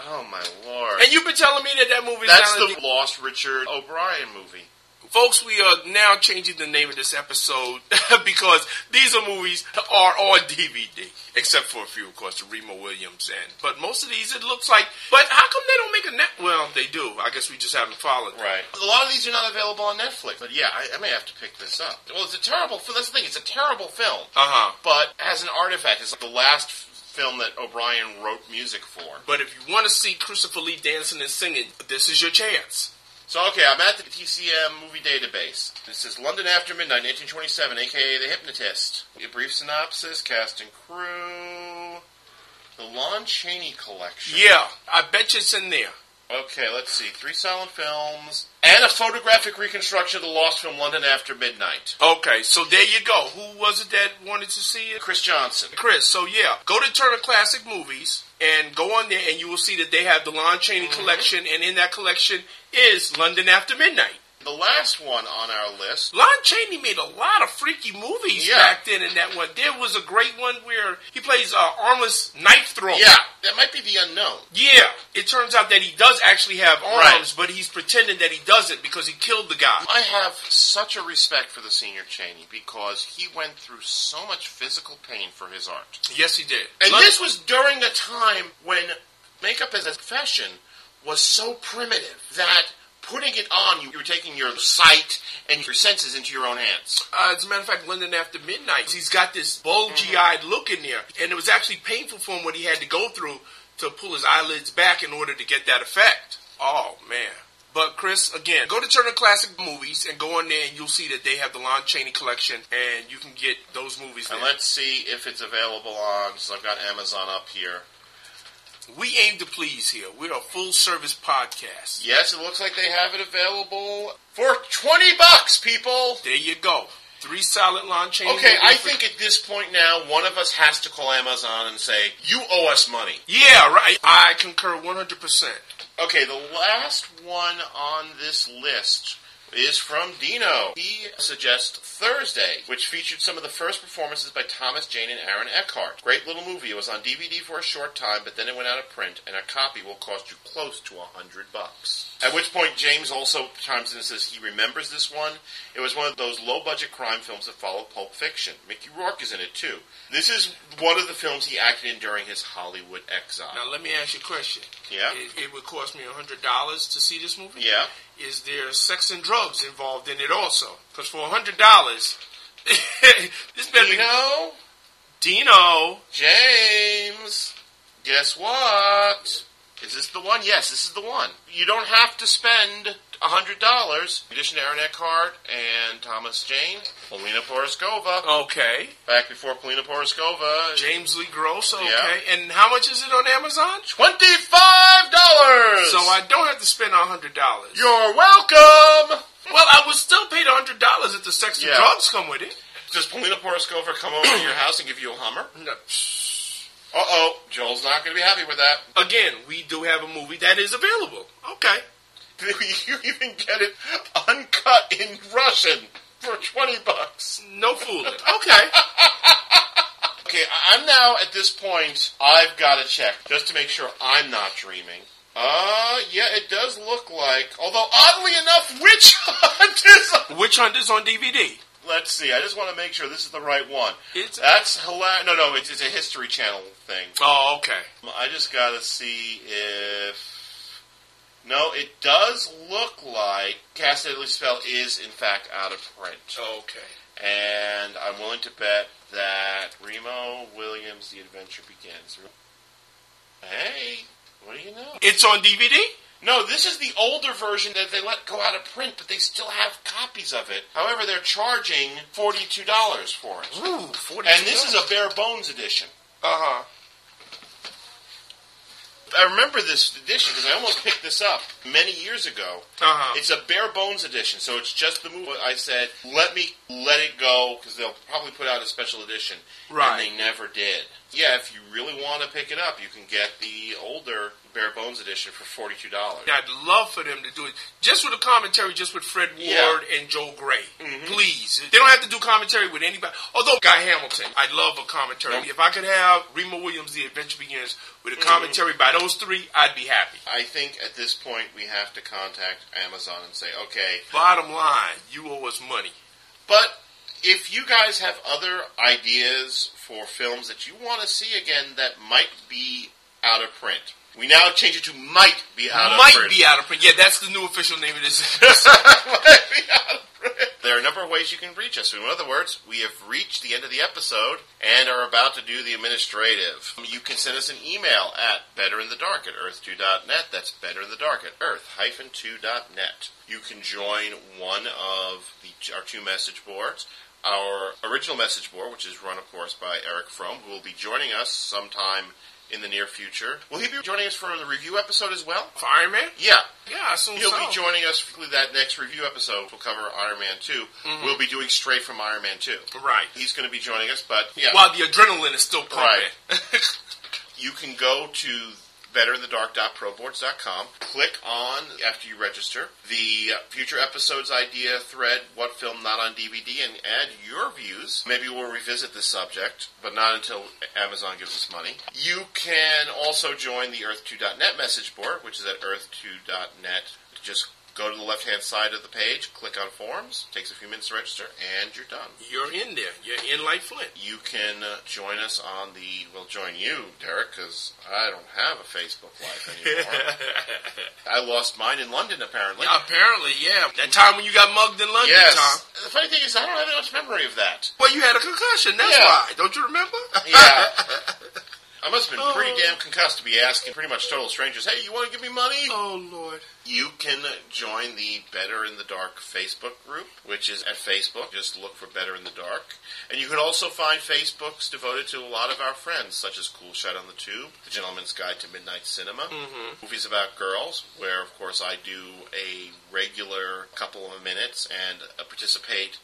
Oh my lord. And you've been telling me that that movie is That's the lost Richard O'Brien movie. Folks, we are now changing the name of this episode because these are movies are on DVD, except for a few, of course, the Remo Williams and. But most of these, it looks like. But how come they don't make a net? Well, they do. I guess we just haven't followed. them. Right. A lot of these are not available on Netflix. But yeah, I, I may have to pick this up. Well, it's a terrible. That's the thing. It's a terrible film. Uh huh. But as an artifact, it's like the last film that O'Brien wrote music for. But if you want to see Christopher Lee dancing and singing, this is your chance. So okay, I'm at the TCM movie database. It says London After Midnight, 1927, aka The Hypnotist. A brief synopsis, cast and crew. The Lon Chaney Collection. Yeah, I bet you it's in there. Okay, let's see. Three silent films and a photographic reconstruction of the lost film London After Midnight. Okay, so there you go. Who was it that wanted to see it? Chris Johnson. Chris. So yeah, go to Turner Classic Movies and go on there, and you will see that they have the Lon Chaney Mm-hmm. collection, and in that collection is London After Midnight. The last one on our list. Lon Chaney made a lot of freaky movies Yeah. back then in that one. There was a great one where he plays uh, armless knife thrower. Yeah, that might be the unknown. Yeah, it turns out that he does actually have arms, Right. but he's pretending that he doesn't because he killed the guy. I have such a respect for the senior Chaney because he went through so much physical pain for his art. Yes, he did. And Lon- this was during a time when makeup as a profession was so primitive that putting it on, you were taking your sight and your senses into your own hands. Uh, as a matter of fact, London After Midnight, he's got this bulgy-eyed look in there, and it was actually painful for him what he had to go through to pull his eyelids back in order to get that effect. Oh man! But Chris, again, go to Turner Classic Movies and go on there, and you'll see that they have the Lon Chaney collection, and you can get those movies. And there. let's see if it's available on, so I've got Amazon up here. We aim to please here. We're a full-service podcast. Yes, it looks like they have it available for 20 bucks, people! There you go. Three solid Lon Chaney. Okay, I for- think at this point now, one of us has to call Amazon and say, you owe us money. Yeah, right. I concur one hundred percent. Okay, the last one on this list is from Dino. He suggests Thursday, which featured some of the first performances by Thomas Jane and Aaron Eckhart. Great little movie. It was on DVD for a short time, but then it went out of print, and a copy will cost you close to a hundred bucks. At which point, James also chimes in and says he remembers this one. It was one of those low-budget crime films that followed Pulp Fiction. Mickey Rourke is in it too. This is one of the films he acted in during his Hollywood exile. Now let me ask you a question. Yeah. It, it would cost me a hundred dollars to see this movie. Yeah. Is there sex and drugs involved in it also? Because for hundred dollars, this better Dino, Dino. James, guess what? Is this the one? Yes, this is the one. You don't have to spend a hundred dollars. In addition to Aaron Eckhart and Thomas Jane, Paulina Porizkova. Okay. Back before Paulina Porizkova, James Lee Gross. Okay. Yeah. And how much is it on Amazon? twenty-five dollars. So I don't have to spend hundred dollars. You're welcome. Well, I was still paid the hundred dollars if the sex and Yeah. drugs come with it. Does Paulina Porizkova come over to your house and give you a Hummer? No. Uh oh, Joel's not going to be happy with that. Again, we do have a movie that is available. Okay. Do you even get it uncut in Russian for twenty bucks. No fooling. Okay. Okay, I- I'm now at this point. I've got to check just to make sure I'm not dreaming. Uh, yeah, it does look like. Although oddly enough, Witch Hunt is. Witch Hunt is on DVD. Let's see. I just want to make sure this is the right one. It's That's hilarious. No, no, it's, it's a History Channel thing. Oh, okay. I just got to see if. No, it does look like Cast Deadly Spell is in fact out of print. Okay. And I'm willing to bet that Remo Williams' The Adventure Begins. Hey, what do you know? It's on DVD? No, this is the older version that they let go out of print, but they still have copies of it. However, they're charging $42 for it. Ooh, 42 And this is a bare bones edition. Uh-huh. I remember this edition because I almost picked this up many years ago. Uh-huh. It's a bare bones edition, so it's just the movie. I said, let me let it go because they'll probably put out a special edition. Right. And they never did. Yeah, if you really want to pick it up, you can get the older bare bones edition for $42. I'd love for them to do it just with a commentary, just with Fred Ward Yeah. and Joel Grey. Mhm. Please. They don't have to do commentary with anybody. Although Guy Hamilton, I'd love a commentary. Nope. If I could have Remo Williams, The Adventure Begins, with a Mhm. commentary by those three, I'd be happy. I think at this point we have to contact Amazon and say, okay, Bottom line, you owe us money. But if you guys have other ideas for films that you want to see again that might be out of print, we now change it to might be out Might of print. Might be out of print. Yeah, that's the new official name of this. Might be out of print. There are a number of ways you can reach us. In other words, we have reached the end of the episode and are about to do the administrative. You can send us an email at betterinthedark at earth2.net. That's betterinthedark at earth-2.net. You can join one of the, our two message boards. Our original message board, which is run, of course, by Eric Fromm, who will be joining us sometime in the near future. Will he be joining us for the review episode as well? For Iron Man? Yeah. Yeah, I assume He'll so. be joining us for that next review episode. We'll cover Iron Man 2. Mhm. We'll be doing straight from Iron Man 2. Right. He's going to be joining us, but yeah. While the adrenaline is still pumping. you can go to betterinthedark.proboards.com. Click on, after you register, the future episodes idea thread, what film not on DVD, and add your views. Maybe we'll revisit this subject, but not until Amazon gives us money. You can also join the Earth2.net message board, which is at earth2.net. Just go to the left hand side of the page, click on forums, takes a few minutes to register, and you're done. You're in there. You're in like Flint. You can uh, join us on the, well, join you, Derek, because I don't have a Facebook Live anymore. I lost mine in London, apparently. Yeah, apparently, yeah. That time when you got mugged in London, yes. Tom. The funny thing is, I don't have much memory of that. Well, you had a concussion. That's Yeah. why. Don't you remember? Yeah. I must have been pretty damn concussed to be asking pretty much total strangers, hey, you want to give me money? Oh, Lord. You can join the Better in the Dark Facebook group, which is at Facebook. Just look for Better in the Dark. And you can also find Facebooks devoted to a lot of our friends, such as Cool Shot on the Tube, The Gentleman's Guide to Midnight Cinema, Mhm. Movies About Girls, where, of course, I do a regular couple of minutes and uh, participate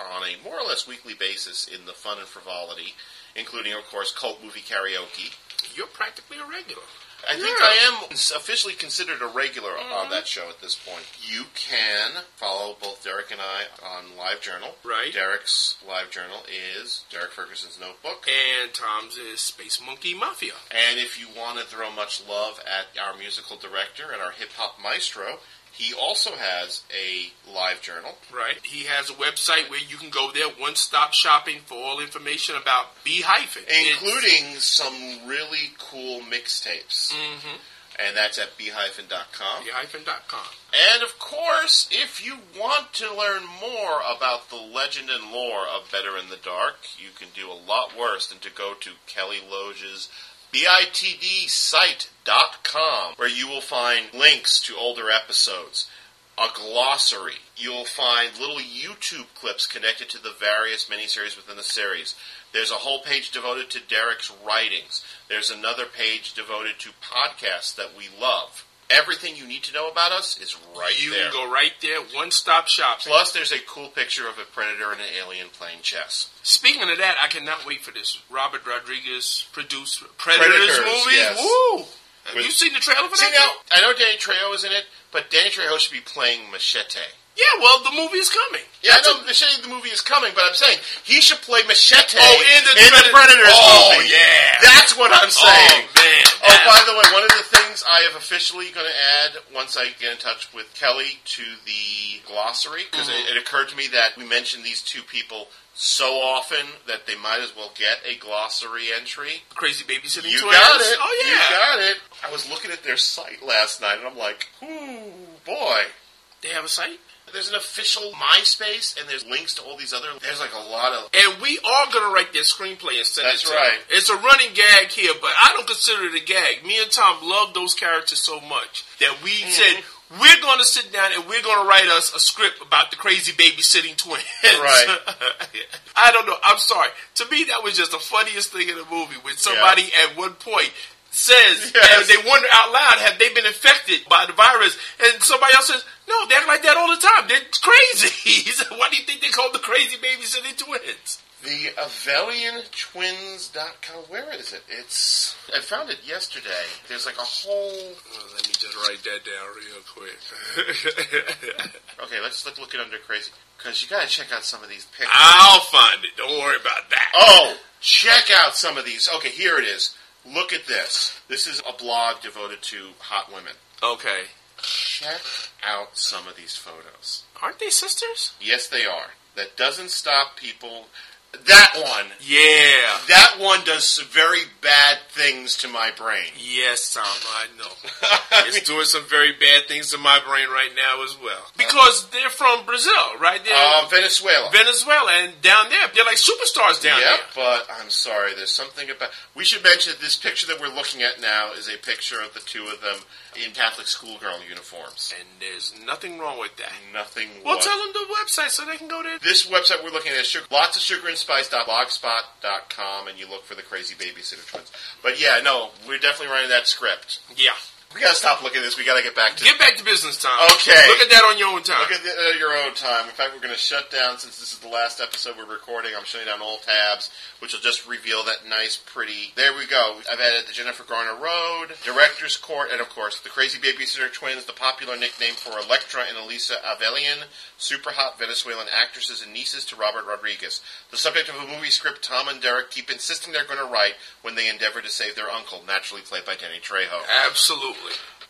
on a more or less weekly basis in the fun and frivolity, including, of course, cult movie karaoke. You're practically a regular. I think I am officially considered a regular on mm-hmm. that show at this point. You can follow both Derek and I on Live Journal. Right. Derek's Live Journal is Derek Ferguson's Notebook. And Tom's is Space Monkey Mafia. And if you want to throw much love at our musical director and our hip hop maestro, he also has a live journal. Right. He has a website where you can go there, one stop shopping for all information about B hyphen. including some really cool mixtapes. Mm-hmm. And that's at beehyphen.com. Beehyphen.com. And of course, if you want to learn more about the legend and lore of Better in the Dark, you can do a lot worse than to go to Kelly Loge's bitdsite.com, where you will find links to older episodes, a glossary. You'll find little YouTube clips connected to the various miniseries within the series. There's a whole page devoted to Derek's writings. There's another page devoted to podcasts that we love. Everything you need to know about us is right you there. You can go right there, one stop shop. Plus, there's a cool picture of a predator and an alien playing chess. Speaking of that, I cannot wait for this. Robert Rodriguez produced Predators, Predators, movie. yes. Woo! Have With- you seen the trailer for See that? now, I know Danny Trejo is in it, but Danny Trejo should be playing Machete. Yeah, well, the movie is coming. Yeah, I know Machete the movie is coming, but I'm saying he should play Machete Oh, in the, Predator- Predators oh, movie. yeah. That's what I'm saying. Oh, man. Oh, by the way, one of the things I have officially going to add once I get in touch with Kelly to the glossary, because Mhm. it, it occurred to me that we mentioned these two people so often that they might as well get a glossary entry. Crazy babysitting You got it. Oh, yeah. You got it. I was looking at their site last night, and I'm like, ooh, boy. They have a site? There's an official MySpace, and there's links to all these other. There's like a lot of. And we are going to write this screenplay and send That's it to right. them. It's a running gag here, but I don't consider it a gag. Me and Tom love those characters so much that we Mm-hmm. said we're going to sit down and we're going to write us a script about the crazy babysitting twins. Right. I don't know. I'm sorry. To me, that was just the funniest thing in the movie when somebody at one point says, Yes. and they wonder out loud, have they been infected by the virus? And somebody else says, no, they act like that all the time. They're crazy. Said, Why do you think they call the crazy babysitting twins? The AvelianTwins.com. Where is it? It's. I found it yesterday. There's like a whole. Well, let me just write that down real quick. Okay, let's look, look it under crazy. Because you gotta check out some of these pictures. I'll find it. Don't worry about that. Oh, check out some of these. Okay, here it is. Look at this. This is a blog devoted to hot women. Okay. Check out some of these photos. Aren't they sisters? Yes, they are. That doesn't stop people. That one. Yeah. That one does some very bad things to my brain. Yes, Tom, I know. it's doing some very bad things to my brain right now as well. Because they're from Brazil, right? They're Uh, Venezuela. Venezuela, and down there, they're like superstars down yep, there. but I'm sorry. There's something about. We should mention that this picture that we're looking at now is a picture of the two of them in Catholic schoolgirl uniforms. And there's nothing wrong with that. Nothing. Well, what- tell them the website so they can go to This website we're looking at is sugar, lots of sugar and spice.blogspot.com, and you look for the crazy babysitter twins. But yeah, no, we're definitely writing that script. Yeah. We gotta stop looking at this. We gotta get back to Get back to business time. Okay. Look at that on your own time. Look at the, uh, your own time. In fact, we're going to shut down since this is the last episode we're recording. I'm shutting down all tabs, which will just reveal that nice, pretty. There we go. I've added the Jennifer Garner Road, Director's Court, and of course the Crazy Babysitter Twins, the popular nickname for Electra and Elisa Avellan, super hot Venezuelan actresses and nieces to Robert Rodriguez. The subject of a movie script Tom and Derek keep insisting they're going to write when they endeavor to save their uncle, naturally played by Danny Trejo. Absolutely.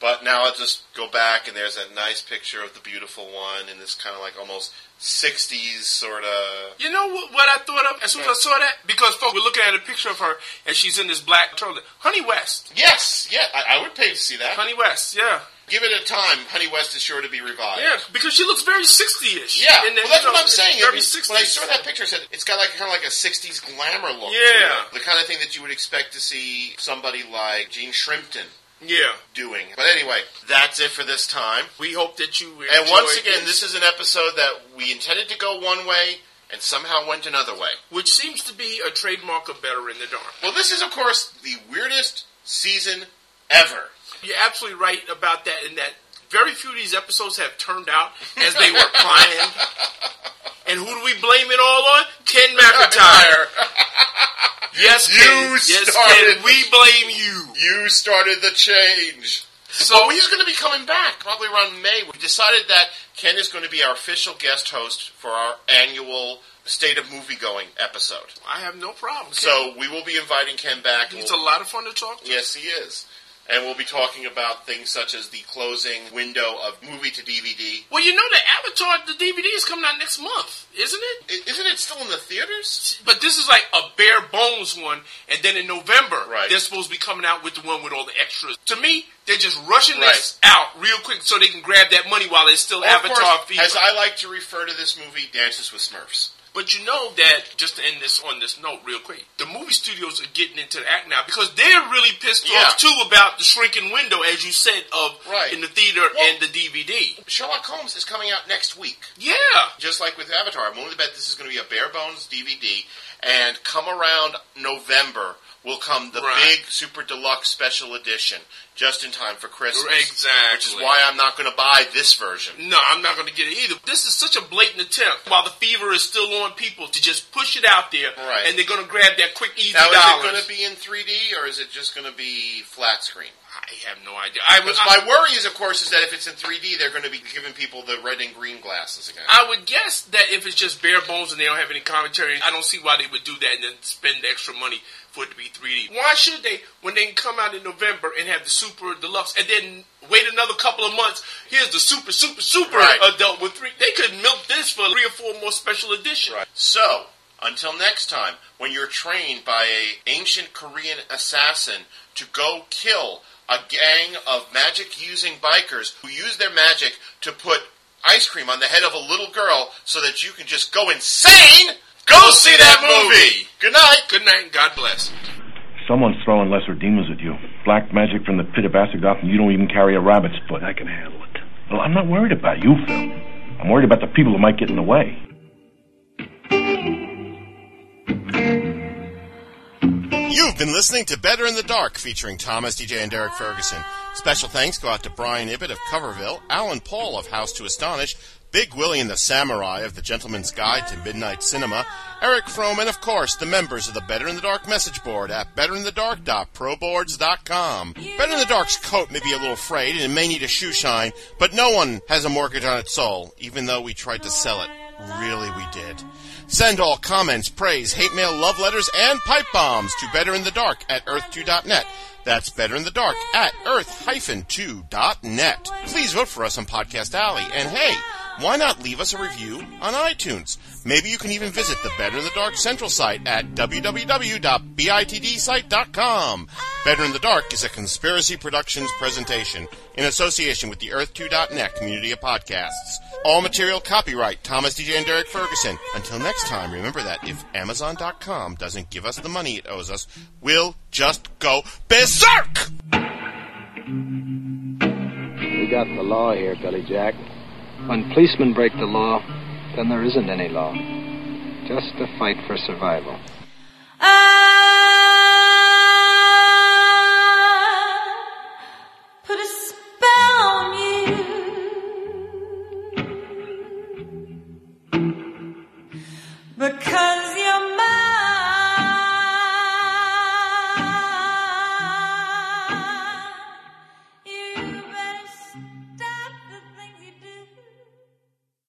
But now I'll just go back and there's that nice picture of the beautiful one in this kind of like almost 60s sort of. You know what, what I thought of as soon as I saw that? Because folks, we're looking at a picture of her and she's in this black turtleneck. Honey West. Yes, yeah, I, I would pay to see that. Honey West, yeah. Give it a time. Honey West is sure to be revived. Yeah, because she looks very 60-ish. Yeah, well, that's you know, what I'm saying. Very I mean, 60s. When I saw that picture, I said it's got like kind of like a '60s glamour look. to Yeah. it. the kind of thing that you would expect to see somebody like Jean Shrimpton Yeah. doing. But anyway, that's it for this time. We hope that you And once again, this is an episode that we intended to go one way and somehow went another way. which seems to be a trademark of Better in the Dark. Well, this is, of course, the weirdest season ever. You're absolutely right about that. In that, very few of these episodes have turned out as they were planned. and who do we blame it all on? Ken McIntyre. yes, You Ken. Yes, started- Ken. We blame you. You started the change. So But he's going to be coming back probably around May. We decided that Ken is going to be our official guest host for our annual State of Movie Going episode. I have no problem. Ken. So we will be inviting Ken back. he's We'll- a lot of fun to talk to. Yes, he is. And we'll be talking about things such as the closing window of movie to DVD. Well, you know the Avatar, the DVD is coming out next month, isn't it? I- Isn't it still in the theaters? But this is like a bare bones one, and then in November Right. they're supposed to be coming out with the one with all the extras. To me, they're just rushing Right. this out real quick so they can grab that money while it's still Or, of Avatar course, fever. as I like to refer to this movie, Dances with Smurfs. But you know that just to end this on this note real quick, the movie studios are getting into the act now because they're really pissed Yeah. off too about the shrinking window, as you said, of Right. in the theater Well- and the DVD. Sherlock Holmes is coming out next week. Yeah. Just like with Avatar, I'm willing to bet this is going to be a bare bones DVD. And come around November will come the Right. big super deluxe special edition, just in time for Christmas. Exactly. Which is why I'm not going to buy this version. No, I'm not going to get it either. This is such a blatant attempt, while the fever is still on people, to just push it out there, Right. and they're going to grab that quick, easy Now, is it going to be in 3D or is it just going to be flat screen? I have no idea. I my worry is, of course, is that if it's in 3D, they're going to be giving people the red and green glasses again. I would guess that if it's just bare bones and they don't have any commentary, I don't see why they would do that and then spend the extra money for it to be 3D. Why should they, when they can come out in November and have the super deluxe and then wait another couple of months? Here's the super, super, super Right. adult with three. They could milk this for three or four more special editions. Right. So, until next time, when you're trained by a ancient Korean assassin to go kill a gang of magic using bikers who use their magic to put ice cream on the head of a little girl so that you can just go insane, go see that movie. Good night. Good night and God bless. Someone's throwing lesser demons at you. Black magic from the pit of Asagoth, and you don't even carry a rabbit's foot. I can handle it. Well, I'm not worried about you, Phil. I'm worried about the people who might get in the way. You've been listening to Better in the Dark featuring Thomas, DJ, and Derek Ferguson. Special thanks go out to Brian Ibbott of Coverville, Alan Paul of House to Astonish, Big Willie and the Samurai of The Gentleman's Guide to Midnight Cinema, Eric Fromm, and of course the members of the Better in the Dark message board at betterinthedark.proboards.com. Better in the Dark's coat may be a little frayed and it may need a shoe shine, but no one has a mortgage on its soul, even though we tried to sell it. Really, we did. Send all comments, praise, hate mail, love letters, and pipe bombs to betterinthedark at earth2.net. That's betterinthedark at earth-2.net. Please vote for us on Podcast Alley. And hey, why not leave us a review on iTunes? Maybe you can even visit the Better in the Dark Central site at www.bitdsite.com. Better in the Dark is a Conspiracy Productions presentation in association with the Earth2.net community of podcasts. All material copyright Thomas DJ and Derek Ferguson. Until next time, remember that if Amazon.com doesn't give us the money it owes us, we'll just go berserk! We got the law here, Billy Jack. When policemen break the law, then there isn't any law. Just a fight for survival. Because.